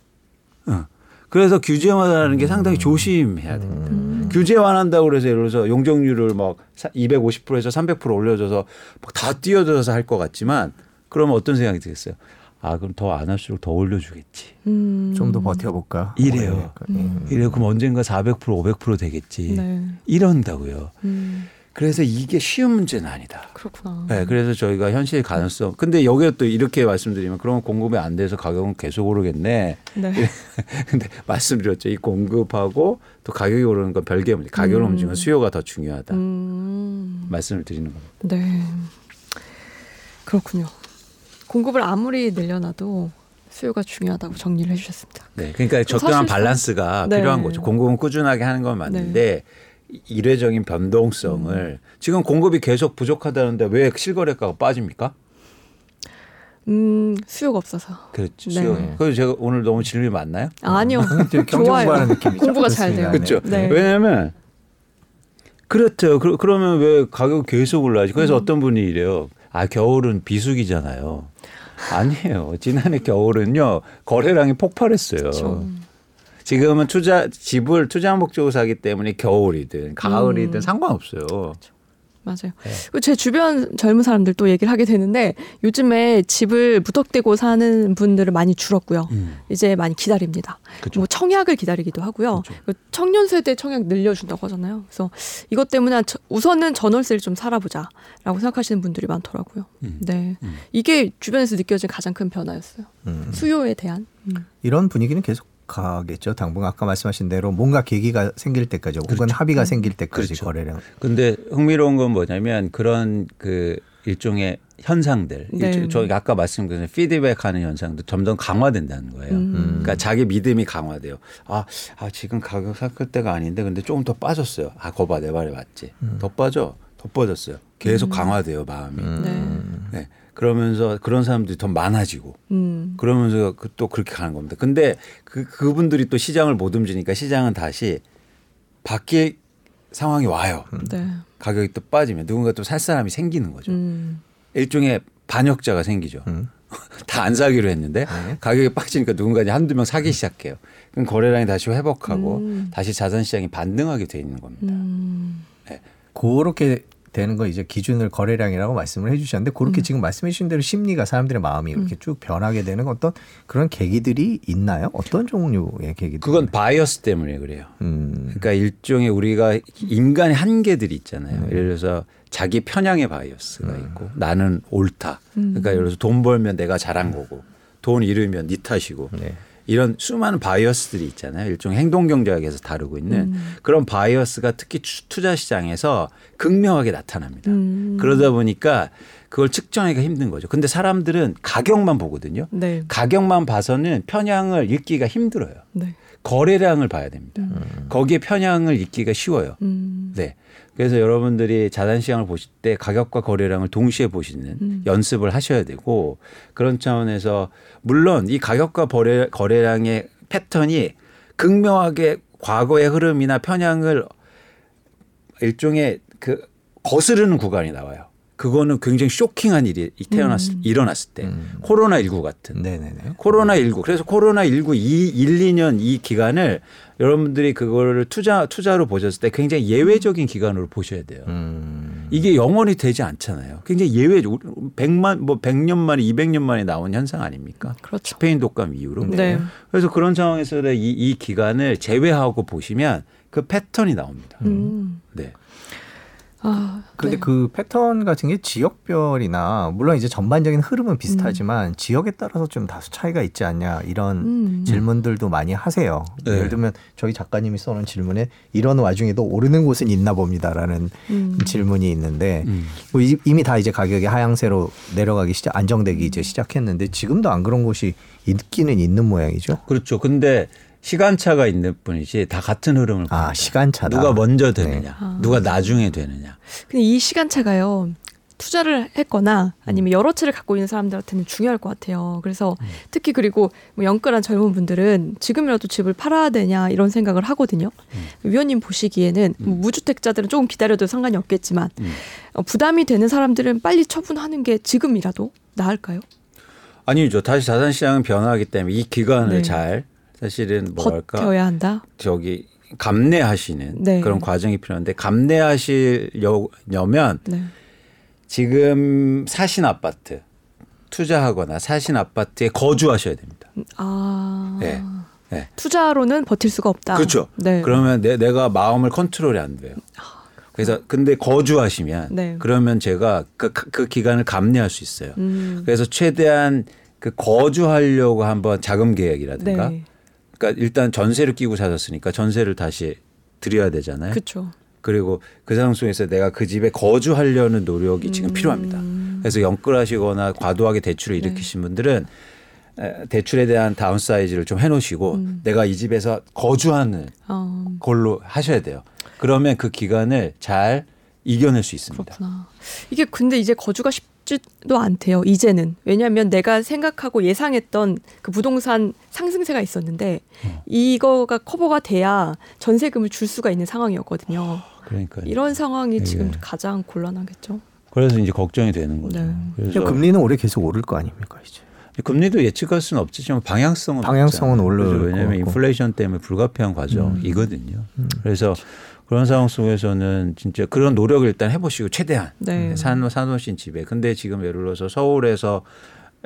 어. 그래서 규제 완화하는 게 상당히 조심해야 됩니다. 규제 완화한다고 그래서 예를 들어서 용적률을 막 250%에서 300% 올려줘서 막 다 뛰어들어서 할 것 같지만 그러면 어떤 생각이 들겠어요? 아 그럼 더 안 할수록 더 올려주겠지. 음. 좀더 버텨볼까? 이래요. 뭐 약간, 예. 이래 그럼 언젠가 400% 500% 되겠지. 네. 이런다고요. 음. 그래서 이게 쉬운 문제는 아니다. 그렇구나. 네, 그래서 저희가 현실 가능성. 근데 여기에 또 이렇게 말씀드리면 그러면 공급이 안 돼서 가격은 계속 오르겠네. 네. [laughs] 근데 말씀드렸죠. 이 공급하고 또 가격이 오르는 건 별개 문제. 가격을 음. 움직이는 수요가 더 중요하다. 음, 말씀을 드리는 겁니다. 네. 그렇군요. 공급을 아무리 늘려놔도 수요가 중요하다고 정리를 해주셨습니다. 네, 그러니까 적절한 사실상- 밸런스가 네. 필요한 거죠. 공급은 꾸준하게 하는 건 맞는데 일회적인 변동성을 음. 지금 공급이 계속 부족하다는데 왜 실거래가가 빠집니까? 음, 수요가 없어서. 그렇죠. 네. 수요. 그래서 제가 오늘 너무 질문이 많나요? 아니요. 되게 경제 좋아요. 공부가 잘 돼요. 그렇죠. 네. 왜냐하면 그렇죠. 그, 그러면 왜 가격 계속 올라지? 그래서 음. 어떤 분이 이래요. 아 겨울은 비수기잖아요. 아니에요. 지난해 겨울은요 거래량이 폭발했어요. 그렇죠. 지금은 투자 집을 투자 목적으로 사기 때문에 겨울이든 가을이든 음. 상관없어요. 맞아요. 네. 제 주변 젊은 사람들 또 얘기를 하게 되는데 요즘에 집을 무턱대고 사는 분들은 많이 줄었고요. 음. 이제 많이 기다립니다. 그렇죠. 뭐 청약을 기다리기도 하고요. 그렇죠. 그 청년 세대 청약 늘려준다고 하잖아요. 그래서 이것 때문에 저- 우선은 전월세를 좀 살아보자라고 생각하시는 분들이 많더라고요. 음. 네, 음. 이게 주변에서 느껴진 가장 큰 변화였어요. 음. 수요에 대한. 음. 이런 분위기는 계속 가겠죠. 당분간 아까 말씀하신 대로 뭔가 계기가 생길 때까지 혹은 합의가 생길 때까지 그렇죠. 거래량. 근데 흥미로운 건 뭐냐면 그런 그 일종의 현상들, 네. 일종, 저 아까 말씀드린 피드백하는 현상도 점점 강화된다는 거예요. 음. 그러니까 자기 믿음이 강화돼요. 아, 아 지금 가격 살 때가 아닌데 근데 조금 더 빠졌어요. 아, 거봐 내 말이 맞지. 더 빠져, 더 빠졌어요. 계속 강화돼요 마음이. 네. 네. 그러면서 그런 사람들이 더 많아지고 음. 그러면서 그- 또 그렇게 가는 겁니다. 근데 그 그분들이 또 시장을 못 움직이니까 시장은 다시 바뀔 상황이 와요. 네. 가격이 또 빠지면 누군가 또 살 사람이 생기는 거죠. 음. 일종의 반역자가 생기죠. 음. [laughs] 다안 사기로 했는데 네. 가격이 빠지니까 누군가 이제 한두 명 사기 시작해요. 그럼 거래량이 다시 회복하고 음. 다시 자산 시장이 반등하게 돼 있는 겁니다. 음. 그렇게 되는 거 이제 기준을 거래량이라고 말씀을 해주셨는데 그렇게 음. 지금 말씀해 주신 대로 심리가 사람들의 마음이 이렇게 쭉 변하게 되는 어떤 그런 계기들이 있나요? 어떤 종류의 계기들? 그건 bias 때문에 그래요. 음. 그러니까 일종의 우리가 인간의 한계들이 있잖아요. 예를 들어서 자기 편향의 bias가 있고 나는 옳다. 그러니까 예를 들어서 돈 벌면 내가 잘한 거고 돈 잃으면 네 탓이고 네. 이런 수많은 bias들이 있잖아요. 일종의 행동 경제학에서 다루고 있는 그런 bias가 특히 추- 투자 시장에서 극명하게 나타납니다. 음. 그러다 보니까 그걸 측정하기가 힘든 거죠. 근데 사람들은 가격만 보거든요. 네. 가격만 봐서는 편향을 읽기가 힘들어요. 네. 거래량을 봐야 됩니다. 거기에 편향을 읽기가 쉬워요. 음. 네. 그래서 여러분들이 자산 시장을 보실 때 가격과 거래량을 동시에 보시는 음. 연습을 하셔야 되고 그런 차원에서 물론 이 가격과 거래, 거래량의 패턴이 극명하게 과거의 흐름이나 편향을 일종의 그 거스르는 구간이 나와요. 그거는 굉장히 쇼킹한 일이 태어났을 음. 일어났을 때 코로나 19 같은 네네네. 코로나 19 그래서 코로나 19 이 1, 2년 이 기간을 여러분들이 그거를 투자 투자로 보셨을 때 굉장히 예외적인 기간으로 보셔야 돼요. 음. 이게 영원히 되지 않잖아요. 굉장히 예외 100만 뭐 100년 만에 200년 만에 나온 현상 아닙니까? 그렇죠. 스페인 독감 이후로. 네. 그래서 그런 상황에서 이, 이 기간을 제외하고 보시면 그 패턴이 나옵니다. 음. 네. 아. 근데 네. 그 패턴 같은 게 지역별이나 물론 이제 전반적인 흐름은 비슷하지만 지역에 따라서 좀 다소 차이가 있지 않냐 이런 음. 질문들도 많이 하세요. 네. 예를 들면 저희 작가님이 써놓은 질문에 이런 와중에도 오르는 곳은 있나 봅니다라는 음. 질문이 있는데 음. 뭐 이- 이미 다 이제 가격이 하향세로 내려가기 시작 안정되기 이제 시작했는데 지금도 안 그런 곳이 있기는 있는 모양이죠. 그렇죠. 근데 시간차가 있는 뿐이지 다 같은 흐름을 아 봅니다. 시간차다. 누가 먼저 되느냐, 아. 누가 나중에 되느냐. 근데 이 시간차가요. 투자를 했거나 아니면 여러 채를 갖고 있는 사람들한테는 중요할 것 같아요. 그래서 특히 그리고 뭐 영끌한 젊은 분들은 지금이라도 집을 팔아야 되냐 이런 생각을 하거든요. 위원님 보시기에는 뭐 무주택자들은 조금 기다려도 상관이 없겠지만 음. 어, 부담이 되는 사람들은 빨리 처분하는 게 지금이라도 나을까요? 아니죠. 다시 자산시장은 변화하기 때문에 이 기간을 네. 잘 사실은 뭐랄까 버텨야 한다. 저기 감내하시는 네. 그런 과정이 필요한데 감내하시려면 네. 지금 사신 아파트 투자하거나 사신 아파트에 거주하셔야 됩니다. 아 네. 네. 투자로는 버틸 수가 없다. 그렇죠. 네. 그러면 내, 내가 마음을 컨트롤이 안 돼요. 그래서 근데 거주하시면 네. 그러면 제가 그, 그 기간을 감내할 수 있어요. 음. 그래서 최대한 그 거주하려고 한번 자금 계획이라든가 네. 그러니까 일단 전세를 끼고 사셨으니까 전세를 다시 드려야 되잖아요. 그렇죠. 그리고 그 상황 속에서 내가 그 집에 거주하려는 노력이 지금 음. 필요합니다. 그래서 영끌하시거나 과도하게 대출을 네. 일으키신 분들은 에, 대출에 대한 다운사이즈를 좀 해놓으시고 음. 내가 이 집에서 거주하는 아, 걸로 하셔야 돼요. 그러면 그 기간을 잘 이겨낼 수 있습니다. 그렇구나. 이게 근데 이제 거주가 쉽 지도 않대요. 이제는 왜냐하면 내가 생각하고 예상했던 그 부동산 상승세가 있었는데 어. 이거가 커버가 돼야 전세금을 줄 수가 있는 상황이었거든요. 그러니까 이런 상황이 예. 지금 가장 곤란하겠죠. 그래서 이제 걱정이 되는 거죠. 네. 그래서 금리는 올해 계속 오를 거 아닙니까 이제. 금리도 예측할 수는 없지만 방향성은 방향성은? 것 왜냐하면 같고. 인플레이션 때문에 불가피한 과정이거든요. 그래서 그 런 상황 속에서는 진짜 그런 노력을 일단 해보시고 최대한 네. 산 사놓으신 집에 근데 지금 예를 들어서 서울에서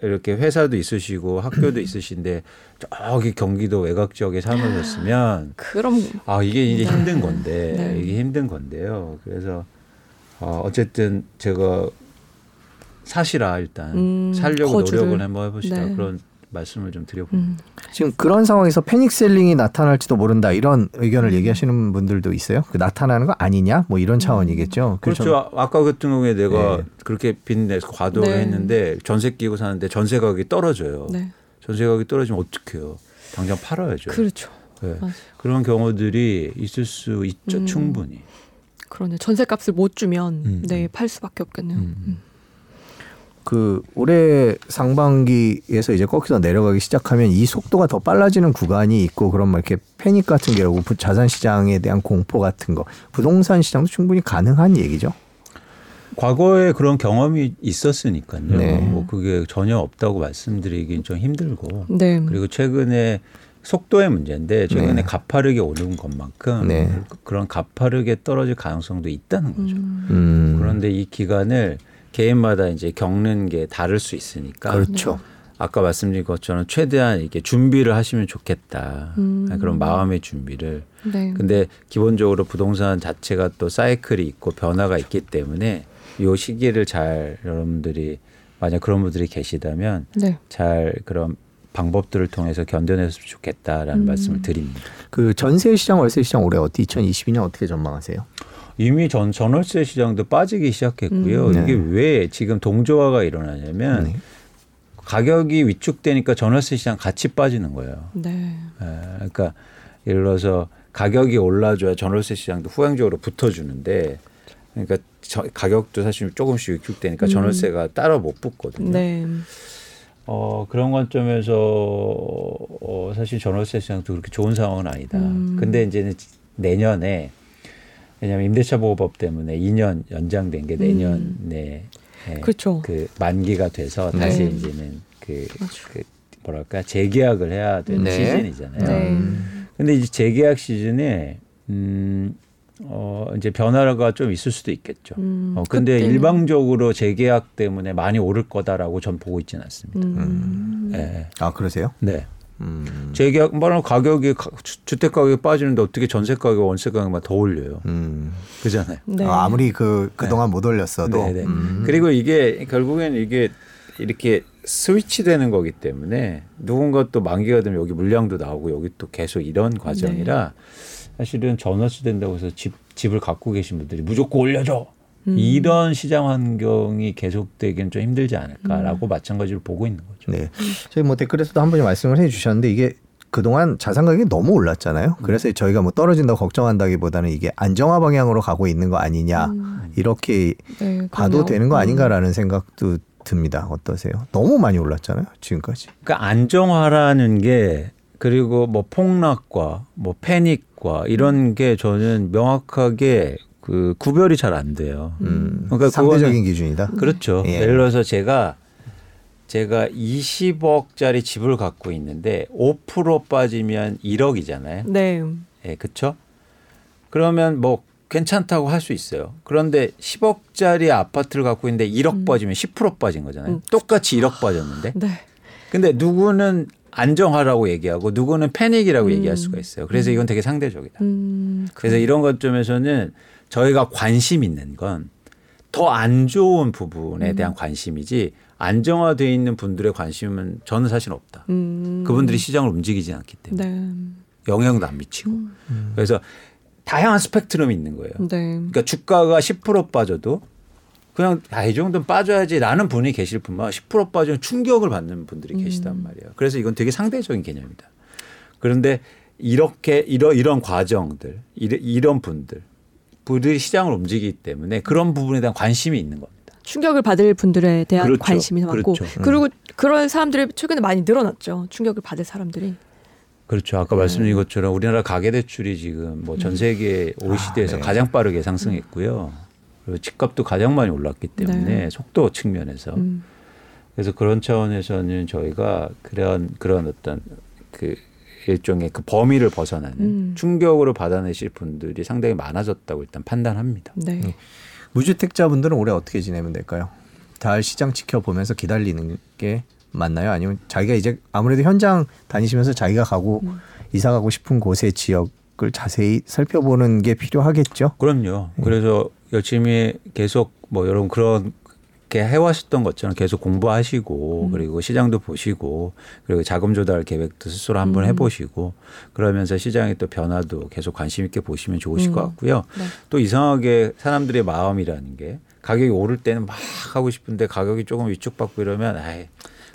이렇게 회사도 있으시고 학교도 [clears throat] 있으신데 저기 경기도 외곽 지역에 사놓으셨으면 그럼 아 이게 이제 네. 힘든 건데 네. 이게 힘든 건데요. 그래서 어, 어쨌든 제가 사시라 일단 음, 살려고 거주를. 노력을 한번 해보시다 네. 그런 말씀을 좀 드려봅니다. 음, 지금 그런 상황에서 패닉셀링이 나타날지도 모른다 이런 의견을 얘기하시는 분들도 있어요. 그 나타나는 거 아니냐 뭐 이런 차원이겠죠. 그래서 그렇죠. 아- 아까 같은 경우에 내가 네. 그렇게 빚내서 과도를 네. 했는데 전세 끼고 사는데 전세 가격이 떨어져요. 네, 전세 가격이 떨어지면 어떡해요? 당장 팔아야죠. 그렇죠. 네. 그런 경우들이 있을 수 있죠. 음. 충분히. 그러네. 전세 값을 못 주면 음. 네, 팔 수밖에 없겠네요. 그 올해 상반기에서 이제 꺾여서 내려가기 시작하면 이 속도가 더 빨라지는 구간이 있고 그런 뭐 이렇게 패닉 같은 경우 자산 시장에 대한 공포 같은 거 부동산 시장도 충분히 가능한 얘기죠. 과거에 그런 경험이 있었으니까요. 네. 뭐 그게 전혀 없다고 말씀드리긴 좀 힘들고 네. 그리고 최근에 속도의 문제인데 최근에 네. 가파르게 오른 것만큼 네. 그- 그런 가파르게 떨어질 가능성도 있다는 거죠. 음. 음. 그런데 이 기간을 개인마다 이제 겪는 게 다를 수 있으니까 그렇죠. 아까 말씀드린 것처럼 최대한 이렇게 준비를 하시면 좋겠다. 음. 그런 마음의 준비를. 네. 근데 기본적으로 부동산 자체가 또 사이클이 있고 변화가 있기 때문에 이 시기를 잘 여러분들이 만약 그런 분들이 계시다면 네. 잘 그런 방법들을 통해서 견뎌냈으면 좋겠다라는 음. 말씀을 드립니다. 그 전세 시장 월세 시장 올해 어디 2022년 어떻게 전망하세요? 이미 전 전월세 시장도 빠지기 시작했고요. 음. 네. 이게 왜 지금 동조화가 일어나냐면 네. 가격이 위축되니까 전월세 시장 같이 빠지는 거예요. 네. 예, 그러니까 예를 들어서 가격이 올라줘야 전월세 시장도 후행적으로 붙어주는데 그러니까 저- 가격도 사실 조금씩 위축되니까 음. 전월세가 따로 못 붙거든요. 네. 어, 그런 관점에서 어, 사실 전월세 시장도 그렇게 좋은 상황은 아니다. 음. 근데 이제는 내년에 왜냐하면 임대차 보호법 때문에 2년 연장된 게 내년에 예, 그렇죠. 그 만기가 돼서 네. 다시 이제는 그. 그 뭐랄까 재계약을 해야 되는 네. 시즌이잖아요. 네. 음. 근데 이제 재계약 시즌에 음, 어, 이제 변화가 좀 있을 수도 있겠죠. 음, 어, 근데 그때는- 일방적으로 재계약 때문에 많이 오를 거다라고 전 보고 있지는 않습니다. 음. 네. 아 그러세요? 네. 음. 재계약 말하면 가격이 주- 주택 가격이 빠지는데 어떻게 전세 가격, 원세 가격만 더 올려요. 음. 그잖아요. 네. 아, 아무리 그 그동안 못 올렸어도 네, 네. 음. 그리고 이게 결국엔 이게 이렇게 스위치 되는 거기 때문에 누군가 또 만기가 되면 여기 물량도 나오고 여기 또 계속 이런 과정이라 사실은 전월세 된다고 해서 집 집을 갖고 계신 분들이 무조건 올려줘 음. 이런 시장 환경이 계속되기는 좀 힘들지 않을까라고 마찬가지로 보고 있는 거죠. 네. 저희 뭐 댓글에서도 한 분이 말씀을 해 주셨는데 이게 그동안 자산 가격이 너무 올랐잖아요. 그래서 저희가 뭐 떨어진다고 걱정한다기보다는 이게 안정화 방향으로 가고 있는 거 아니냐 음. 이렇게 네, 봐도. 되는 거 음. 아닌가라는 생각도 듭니다. 어떠세요? 너무 많이 올랐잖아요. 지금까지. 그러니까 안정화라는 게 그리고 뭐 폭락과 뭐 패닉과 이런 게 저는 명확하게 그 구별이 잘 안 돼요. 음. 그러니까 상대적인 기준이다. 그렇죠. 예. 예를 들어서 제가 제가 20억짜리 집을 갖고 있는데 5% 빠지면 1억이잖아요. 네. 예, 그렇죠? 그러면 뭐 괜찮다고 할 수 있어요. 그런데 10억짜리 아파트를 갖고 있는데 1억 빠지면 10% 빠진 거잖아요. 음. 똑같이 1억 빠졌는데. 네. 근데 누구는 안정화라고 얘기하고 누구는 패닉이라고 음. 얘기할 수가 있어요. 그래서 이건 되게 상대적이다. 음. 그래서 이런 것 점에서는 저희가 관심 있는 건 더 안 좋은 부분에 음. 대한 관심이지 안정화돼 있는 분들의 관심은 저는 사실 없다. 음. 그분들이 시장을 움직이지 않기 때문에 네. 영향도 안 미치고 음. 그래서 다양한 스펙트럼이 있는 거예요. 네. 그러니까 주가가 10% 빠져도 그냥 아, 이 정도는 빠져야지라는 분이 계실 뿐만 10% 빠지면 충격을 받는 분들이 음. 계시단 말이에요. 그래서 이건 되게 상대적인 개념이다. 그런데 이렇게 이런 이런 과정들 이런 분들 분들이 시장을 움직이기 때문에 그런 부분에 대한 관심이 있는 겁니다. 충격을 받을 분들에 대한 그렇죠. 관심이 많고 그렇죠. 그리고 그런 사람들이 최근에 많이 늘어났죠. 충격을 받을 사람들이. 그렇죠. 아까 말씀드린 것처럼 우리나라 가계 대출이 지금 뭐 전 세계 OECD에서 네. 가장 빠르게 상승했고요. 그리고 집값도 가장 많이 올랐기 때문에 네. 속도 측면에서 음. 그래서 그런 차원에서는 저희가 그런 그런 어떤 그 일종의 그 범위를 벗어나는 음. 충격으로 받아내실 분들이 상당히 많아졌다고 일단 판단합니다. 네. 무주택자분들은 올해 어떻게 지내면 될까요? 잘 시장 지켜보면서 기다리는 게 맞나요? 아니면 자기가 이제 아무래도 현장 다니시면서 자기가 가고 음. 이사 가고 싶은 곳의 지역을 자세히 살펴보는 게 필요하겠죠. 그럼요. 그래서 열심히 계속 뭐 여러분 그런 게 해왔었던 것처럼 계속 공부하시고 그리고 시장도 보시고 그리고 자금 조달 계획도 스스로 한번 음. 해보시고 그러면서 시장의 또 변화도 계속 관심 있게 보시면 좋으실 것 음. 같고요. 네. 또 이상하게 사람들의 마음이라는 게 가격이 오를 때는 막 하고 싶은데 가격이 조금 위축받고 이러면 아이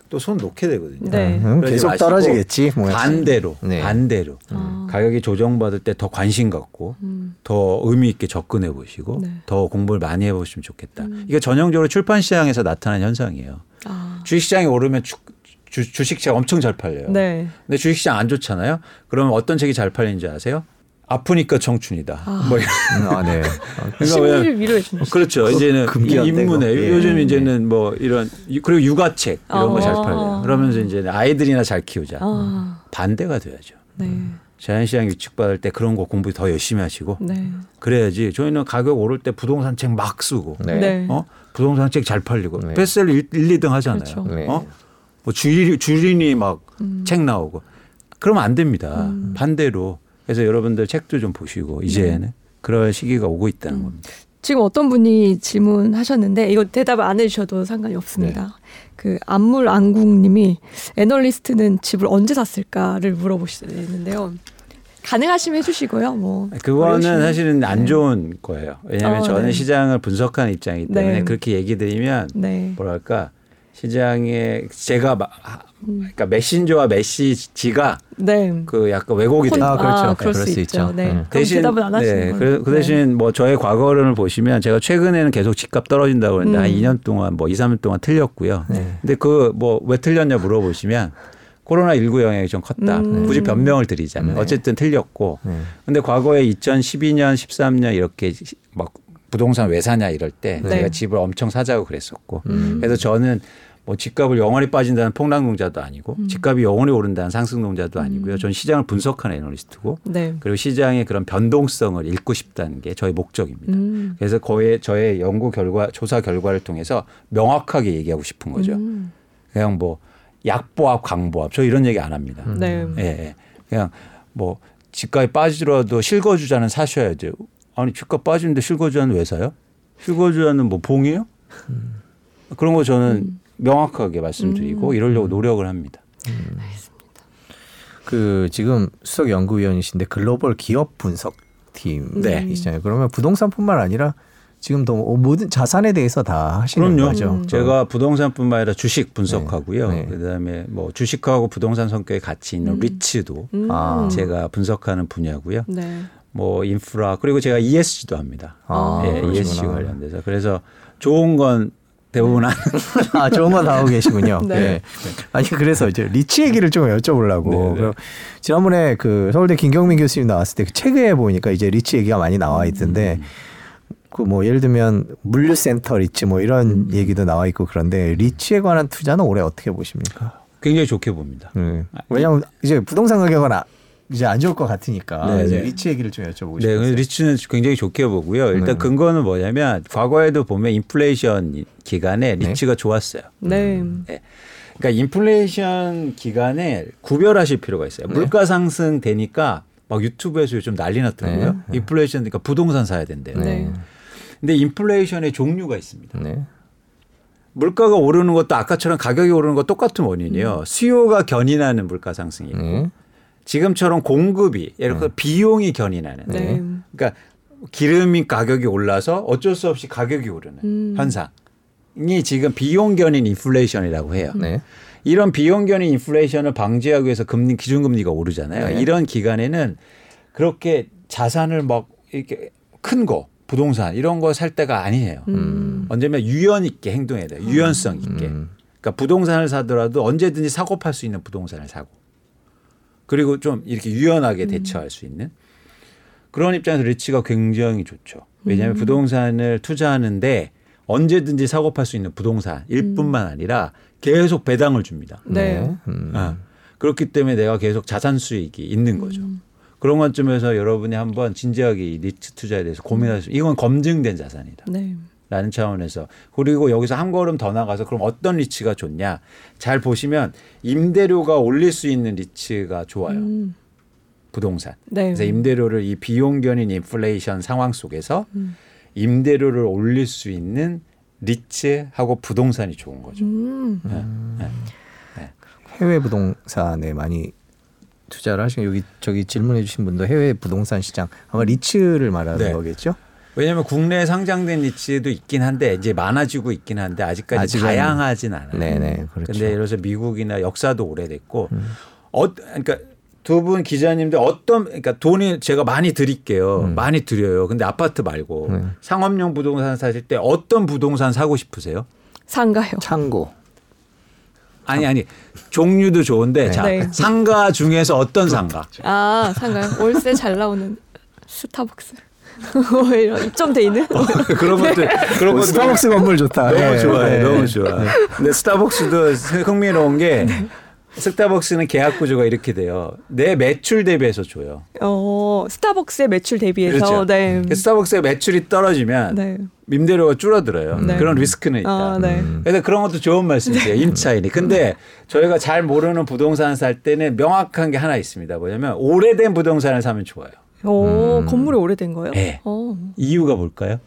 또손 놓게 되거든요. 네. 음, 계속 떨어지겠지. 뭐. 반대로 네. 반대로 아. 가격이 조정받을 때 더 관심 갖고 음. 더 의미 있게 접근해 보시고 네. 더 공부를 많이 해보시면 좋겠다. 음. 이게 전형적으로 출판 시장에서 나타나는 현상이에요. 아. 주식 시장이 오르면 주, 주, 주식시장 엄청 잘 팔려요. 네. 근데 주식 시장 안 좋잖아요. 그러면 어떤 책이 잘 팔리는지 아세요? 아프니까 청춘이다. 아. 뭐 이런. 음, 아, 네. [laughs] 그러니까 왜- 심리를 위로해 주는. 그렇죠. 이제는 인문에. 예. 요즘 이제는 뭐 이런 그리고 육아책 이런 거잘 어. 팔려요. 그러면서 이제 아이들이나 잘 키우자. 아. 반대가 돼야죠. 네. 자연시장 위축받을 때 그런 거 공부 더 열심히 하시고 네. 그래야지 저희는 가격 오를 때 부동산 책 막 쓰고 네. 네. 어 부동산 책 잘 팔리고 네. 베스트셀러 1, 2등 하잖아요. 그렇죠. 네. 어? 뭐 주인 주인이 막책 음. 나오고 그러면 안 됩니다. 음. 반대로 그래서 여러분들 책도 좀 보시고 이제는 네. 그럴 시기가 오고 있다는 음. 겁니다. 지금 어떤 분이 질문하셨는데 이거 대답을 안 해주셔도 상관이 없습니다. 네. 그 안물 안국님이 애널리스트는 집을 언제 샀을까를 물어보시는데요. 가능하시면 해주시고요. 뭐 그거는 어려우시면. 사실은 안 네. 좋은 거예요. 왜냐하면 어, 저는 네. 시장을 분석하는 입장이기 때문에 네. 그렇게 얘기 드리면 네. 뭐랄까 시장에 제가 막. 그러니까 메신저와 메시지가 네. 그 약간 왜곡이 혼- 돼요. 아, 그렇죠. 아, 그럴 그럴 수수 있죠. 있죠. 네. 음. 그럼 대답은 안 하시는 네, 걸로. 그, 그 대신 뭐 저의 과거를 보시면 제가 최근에는 계속 집값 떨어진다고 그랬는데 음. 한 2년 동안 뭐 2, 3년 동안 틀렸고요. 네. 근데 그 뭐 왜 틀렸냐 물어보시면 코로나 19 영향이 좀 컸다. 음. 굳이 변명을 드리자면 네. 어쨌든 틀렸고. 네. 근데 과거에 2012년, 13년 이렇게 막 부동산 왜 사냐 이럴 때 네. 제가 집을 엄청 사자고 그랬었고. 음. 그래서 저는 뭐 집값을 영원히 빠진다는 폭락농자도 아니고 음. 집값이 영원히 오른다는 상승농자도 아니고요. 전 시장을 분석하는 애널리스트고 네. 그리고 시장의 그런 변동성을 읽고 싶다는 게 저의 목적입니다. 음. 그래서 거의 저의 연구 결과, 조사 결과를 통해서 명확하게 얘기하고 싶은 거죠. 음. 그냥 뭐 약보합, 강보합 저 이런 얘기 안 합니다. 네. 예, 예. 그냥 뭐 집값이 빠지더라도 실거주자는 사셔야죠. 아니 집값 빠지는데 실거주자는 왜 사요? 실거주자는 뭐 봉이에요? 그런 거 저는 명확하게 말씀드리고 음. 이러려고 노력을 합니다. 그 지금 수석 연구위원이신데 글로벌 기업 분석팀 네. 이시잖아요. 그러면 부동산뿐만 아니라 지금도 뭐 모든 자산에 대해서 다 하시는 그럼요. 거죠. 음. 제가 부동산뿐만 아니라 주식 분석하고요. 네. 네. 그다음에 뭐 주식하고 부동산 성격이 같이 있는 음. 리츠도 음. 아. 제가 분석하는 분야고요. 네. 뭐 인프라 그리고 제가 ESG도 합니다. 아, 예, 그러시구나. ESG 관련돼서 그래서 좋은 건 대부분 안 [laughs] 아 좋은 건 다 하고 계시군요. 네. 네. 아니 그래서 이제 리츠 얘기를 좀 여쭤보려고. 네, 네. 지난번에 그 서울대 김경민 교수님 나왔을 때 그 책에 보니까 이제 리츠 얘기가 많이 나와 있던데 음. 그 뭐 예를 들면 물류센터 리츠 뭐 이런 음. 얘기도 나와 있고 그런데 리츠에 관한 투자는 올해 어떻게 보십니까? 굉장히 좋게 봅니다. 네. 왜냐하면 이제 부동산 가격은 아, 이제 안 좋을 것 같으니까 네, 이제 네. 리츠 얘기를 좀 여쭤보고 네, 싶어요. 근데 리츠는 굉장히 좋게 보고요. 일단 네. 근거는 뭐냐면 과거에도 보면 인플레이션 기간에 네. 리츠가 좋았어요. 네. 그러니까 인플레이션 기간에 구별하실 필요가 있어요. 네. 물가 상승 되니까 막 유튜브에서 요즘 난리 났더라고요. 네. 인플레이션 그러니까 부동산 사야 된대요. 네. 근데 인플레이션의 종류가 있습니다. 네. 물가가 오르는 것도 아까처럼 가격이 오르는 것 똑같은 원인이에요. 수요가 견인하는 물가 상승이고 네. 지금처럼 공급이 예를 들어 서 비용이 견인하는 네. 그러니까 기름이 가격이 올라서 어쩔 수 없이 가격이 오르는 음. 현상이 지금 비용 견인 인플레이션이라고 해요. 네. 이런 비용 견인 인플레이션을 방지하기 위해서 금리 기준금리가 오르잖아요. 네. 이런 기간에는 그렇게 자산을 막 이렇게 큰 거 부동산 이런 거 살 때가 아니에요. 음. 언제면 유연 있게 행동해야 돼요. 유연성 있게. 음. 그러니까 부동산을 사더라도 언제든지 사고 팔 수 있는 부동산을 사고 그리고 좀 이렇게 유연하게 대처할 수 있는 그런 입장에서 리츠가 굉장히 좋죠. 왜냐하면 부동산을 투자하는데 언제든지 사고 팔 수 있는 부동산 일 뿐만 아니라 계속 배당을 줍니다. 네. 음. 아, 그렇기 때문에 내가 계속 자산 수익이 있는 거죠. 그런 관점에서 여러분이 한번 진지하게 이 리츠 투자에 대해서 고민하시면 이건 검증된 자산이다. 네. 라는 차원에서 그리고 여기서 한 걸음 더 나가서 그럼 어떤 리츠가 좋냐 잘 보시면 임대료가 올릴 수 있는 리츠가 좋아요 음. 부동산 네. 그래서 임대료를 이 비용 견인 인플레이션 상황 속에서 음. 임대료를 올릴 수 있는 리츠하고 부동산이 좋은 거죠 음. 해외 부동산에 많이 투자를 하시고 여기 저기 질문해 주신 분도 해외 부동산 시장 아마 리츠를 말하는 네. 거겠죠? 왜냐하면 국내에 상장된 리츠도 있긴 한데 이제 많아지고 있긴 한데 아직까지 아직은- 다양하진 않아요. 네네 그렇죠. 음. 근데 예를 들어서 미국이나 역사도 오래됐고 어 그러니까 두 분 기자님들 어떤 그러니까 돈이 제가 많이 드릴게요. 많이 드려요. 근데 아파트 말고 음. 네. 상업용 부동산 사실 때 어떤 부동산 사고 싶으세요? 상가요. 창고. 아니 아니 종류도 좋은데 네. 자 네. 상가 중에서 어떤 상가? 아 상가요. 월세 잘 나오는 스타벅스. 뭐 이런 입점돼 있는. 그런 것들 그런 것들 스타벅스 건물 좋다. 너무 네. 좋아요. 네. 너무 좋아. 근데 스타벅스도 흥미로운 게 스타벅스는 계약 구조가 이렇게 돼요. 내 매출 대비해서 줘요. 어 스타벅스의 매출 대비해서 그렇죠. 네. 스타벅스의 매출이 떨어지면 네. 임대료가 줄어들어요. 네. 그런 리스크는 있다. 아, 네. 그래서 그런 것도 좋은 말씀이세요. 임차인이. 근데 저희가 잘 모르는 부동산 살 때는 명확한 게 하나 있습니다. 뭐냐면 오래된 부동산을 사면 좋아요. 오 건물이 오래된 거요? 네. 어. 이유가 뭘까요?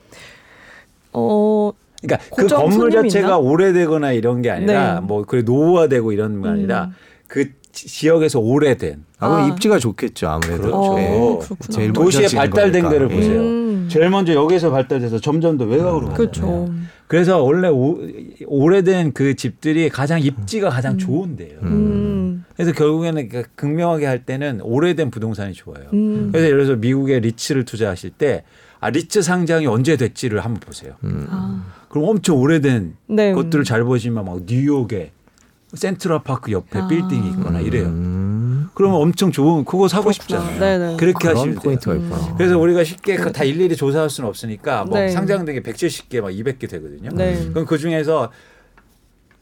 어. 그러니까 그 건물 자체가 있나? 오래되거나 이런 게 아니라 네. 뭐 그래 노후화되고 이런 게 아니라 음. 그 지- 지역에서 오래된 아, 그럼 아. 입지가 좋겠죠 아무래도. 그렇죠. 어, 네. 그렇구나. 제일 지은 발달된 거니까. 데를 예. 보세요. 음. 제일 먼저 여기서 발달돼서 점점 더 외곽으로 가잖아요. 그렇죠. 그래서 원래 오, 오래된 그 집들이 가장 입지가 가장 좋은데요. 음. 그래서 결국에는 그 극명하게 할 때는 오래된 부동산이 좋아요. 음. 그래서 예를 들어서 미국의 리츠를 투자하실 때 아, 리츠 상장이 언제 됐지를 한번 보세요. 아. 그럼 엄청 오래된 네. 것들을 잘 보시면 막 뉴욕에 센트럴파크 옆에 아. 빌딩이 있거나 이래요. 음, 그러면 엄청 좋은 그거 사고 그렇구나. 싶잖아요. 네네. 그렇게 하시면 돼요. 포인트가 있구나. 그래서 우리가 쉽게 그다 일일이 조사할 수는 없으니까 뭐 네. 상장된 게 170개 막 200개 되거든요. 네. 그럼 그 중에서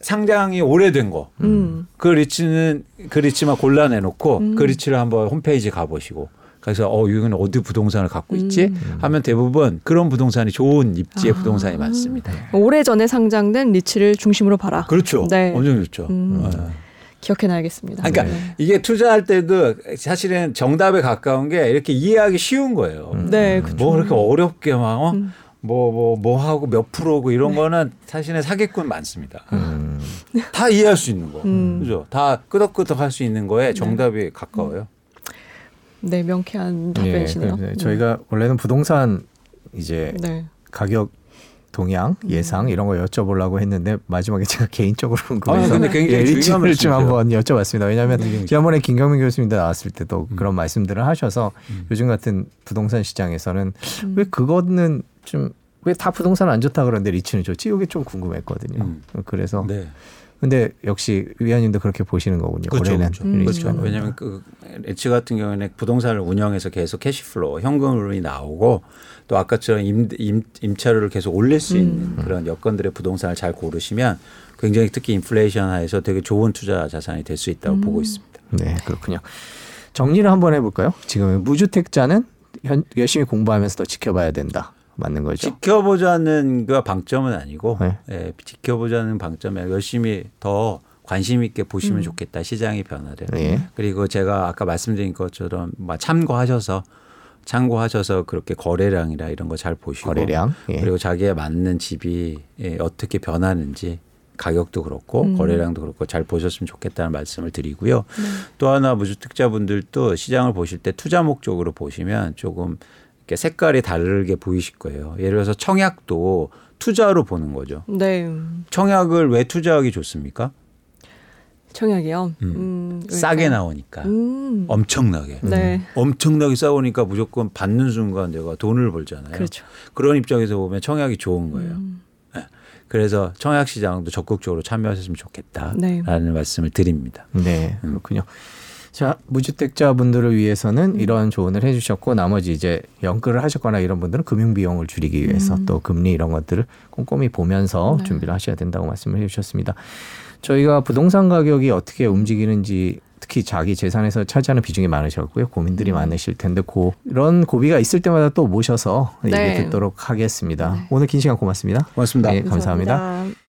상장이 오래된 거. 음. 그 리츠는 그 리츠만 골라내 놓고 음. 그 리츠를 한번 홈페이지 가 보시고 그래서 어 이거는 어디 부동산을 갖고 있지? 음. 하면 대부분 그런 부동산이 좋은 입지의 아. 부동산이 많습니다. 오래 전에 상장된 리츠를 중심으로 봐라. 그렇죠. 네. 엄청 좋죠. 음. 어. 기억해놔야겠습니다. 그러니까 네. 이게 투자할 때도 사실은 정답에 가까운 게 이렇게 이해하기 쉬운 거예요. 네, 그렇죠. 뭐 그렇게 어렵게 막 어? 음. 뭐, 뭐, 뭐 하고 몇 프로고 이런 거는 사실은 사기꾼 많습니다. 음. [laughs] 다 이해할 수 있는 거. 음. 그죠? 다 끄덕끄덕 할 수 있는 거에 정답이 가까워요. 네, 명쾌한 예, 답변이시네요. 네, 저희가 원래는 부동산 이제 네. 가격 동향 예상 이런 거 여쭤보려고 했는데 마지막에 제가 개인적으로 아, 궁금해서 근데 굉장히 예, 리츠를 좀. 한번 여쭤봤습니다. 왜냐하면 굉장히 지난번에 김경민 교수님도 나왔을 때도 음. 그런 말씀들을 하셔서 음. 요즘 같은 부동산 시장에서는 음. 왜 그거는 좀 왜 다 부동산 안 좋다 그러는데 리츠는 좋지? 이게 좀 궁금했거든요. 음. 그래서 네. 근데 역시 위원님도 그렇게 보시는 거군요. 그렇죠. 그렇죠. 음. 그렇죠. 왜냐하면 그 리츠 같은 경우에는 부동산을 운영해서 계속 cash flow, 현금으로 나오고 또 아까처럼 임, 임, 임차료를 계속 올릴 수 있는 그런 여건들의 부동산을 잘 고르시면 굉장히 특히 인플레이션 하에서 되게 좋은 투자 자산이 될 수 있다고 음. 보고 있습니다. 네, 그렇군요. 정리를 한번 해볼까요? 지금 무주택자는 현, 열심히 공부하면서 더 지켜봐야 된다. 맞는 거죠? 지켜보자는 그 방점은 아니고 네. 예, 지켜보자는 방점에 열심히 더 관심 있게 보시면 음. 좋겠다 시장의 변화를. 예. 그리고 제가 아까 말씀드린 것처럼 뭐 참고하셔서 참고하셔서 그렇게 거래량이라 이런 거 잘 보시고 거래량. 예. 그리고 자기에 맞는 집이 예, 어떻게 변하는지 가격도 그렇고 음. 거래량도 그렇고 잘 보셨으면 좋겠다는 말씀을 드리고요. 네. 또 하나 무주택자분들도 시장을 보실 때 투자 목적으로 보시면 조금 색깔이 다르게 보이실 거예요. 예를 들어서 청약도 투자로 보는 거죠. 네. 청약을 왜 투자하기 좋습니까? 청약이요. 음. 음, 싸게? 나오니까 음. 엄청나게 네. 엄청나게 싸우니까 무조건 받는 순간 내가 돈을 벌잖아요. 그렇죠. 그런 입장에서 보면 청약이 좋은 거예요. 음. 그래서 청약 시장도 적극적으로 참여하셨으면 좋겠다라는 네. 말씀을 드립니다. 네, 그렇군요. 자, 무주택자분들을 위해서는 이런 조언을 해주셨고 나머지 이제 연끌을 하셨거나 이런 분들은 금융 비용을 줄이기 위해서 음. 또 금리 이런 것들을 꼼꼼히 보면서 네. 준비를 하셔야 된다고 말씀을 해주셨습니다. 저희가 부동산 가격이 어떻게 움직이는지 특히 자기 재산에서 차지하는 비중이 많으셨고요. 고민들이 음. 많으실 텐데 그런 고비가 있을 때마다 또 모셔서 얘기 네. 듣도록 하겠습니다. 네. 오늘 긴 시간 고맙습니다. 고맙습니다. 네, 감사합니다. 감사합니다.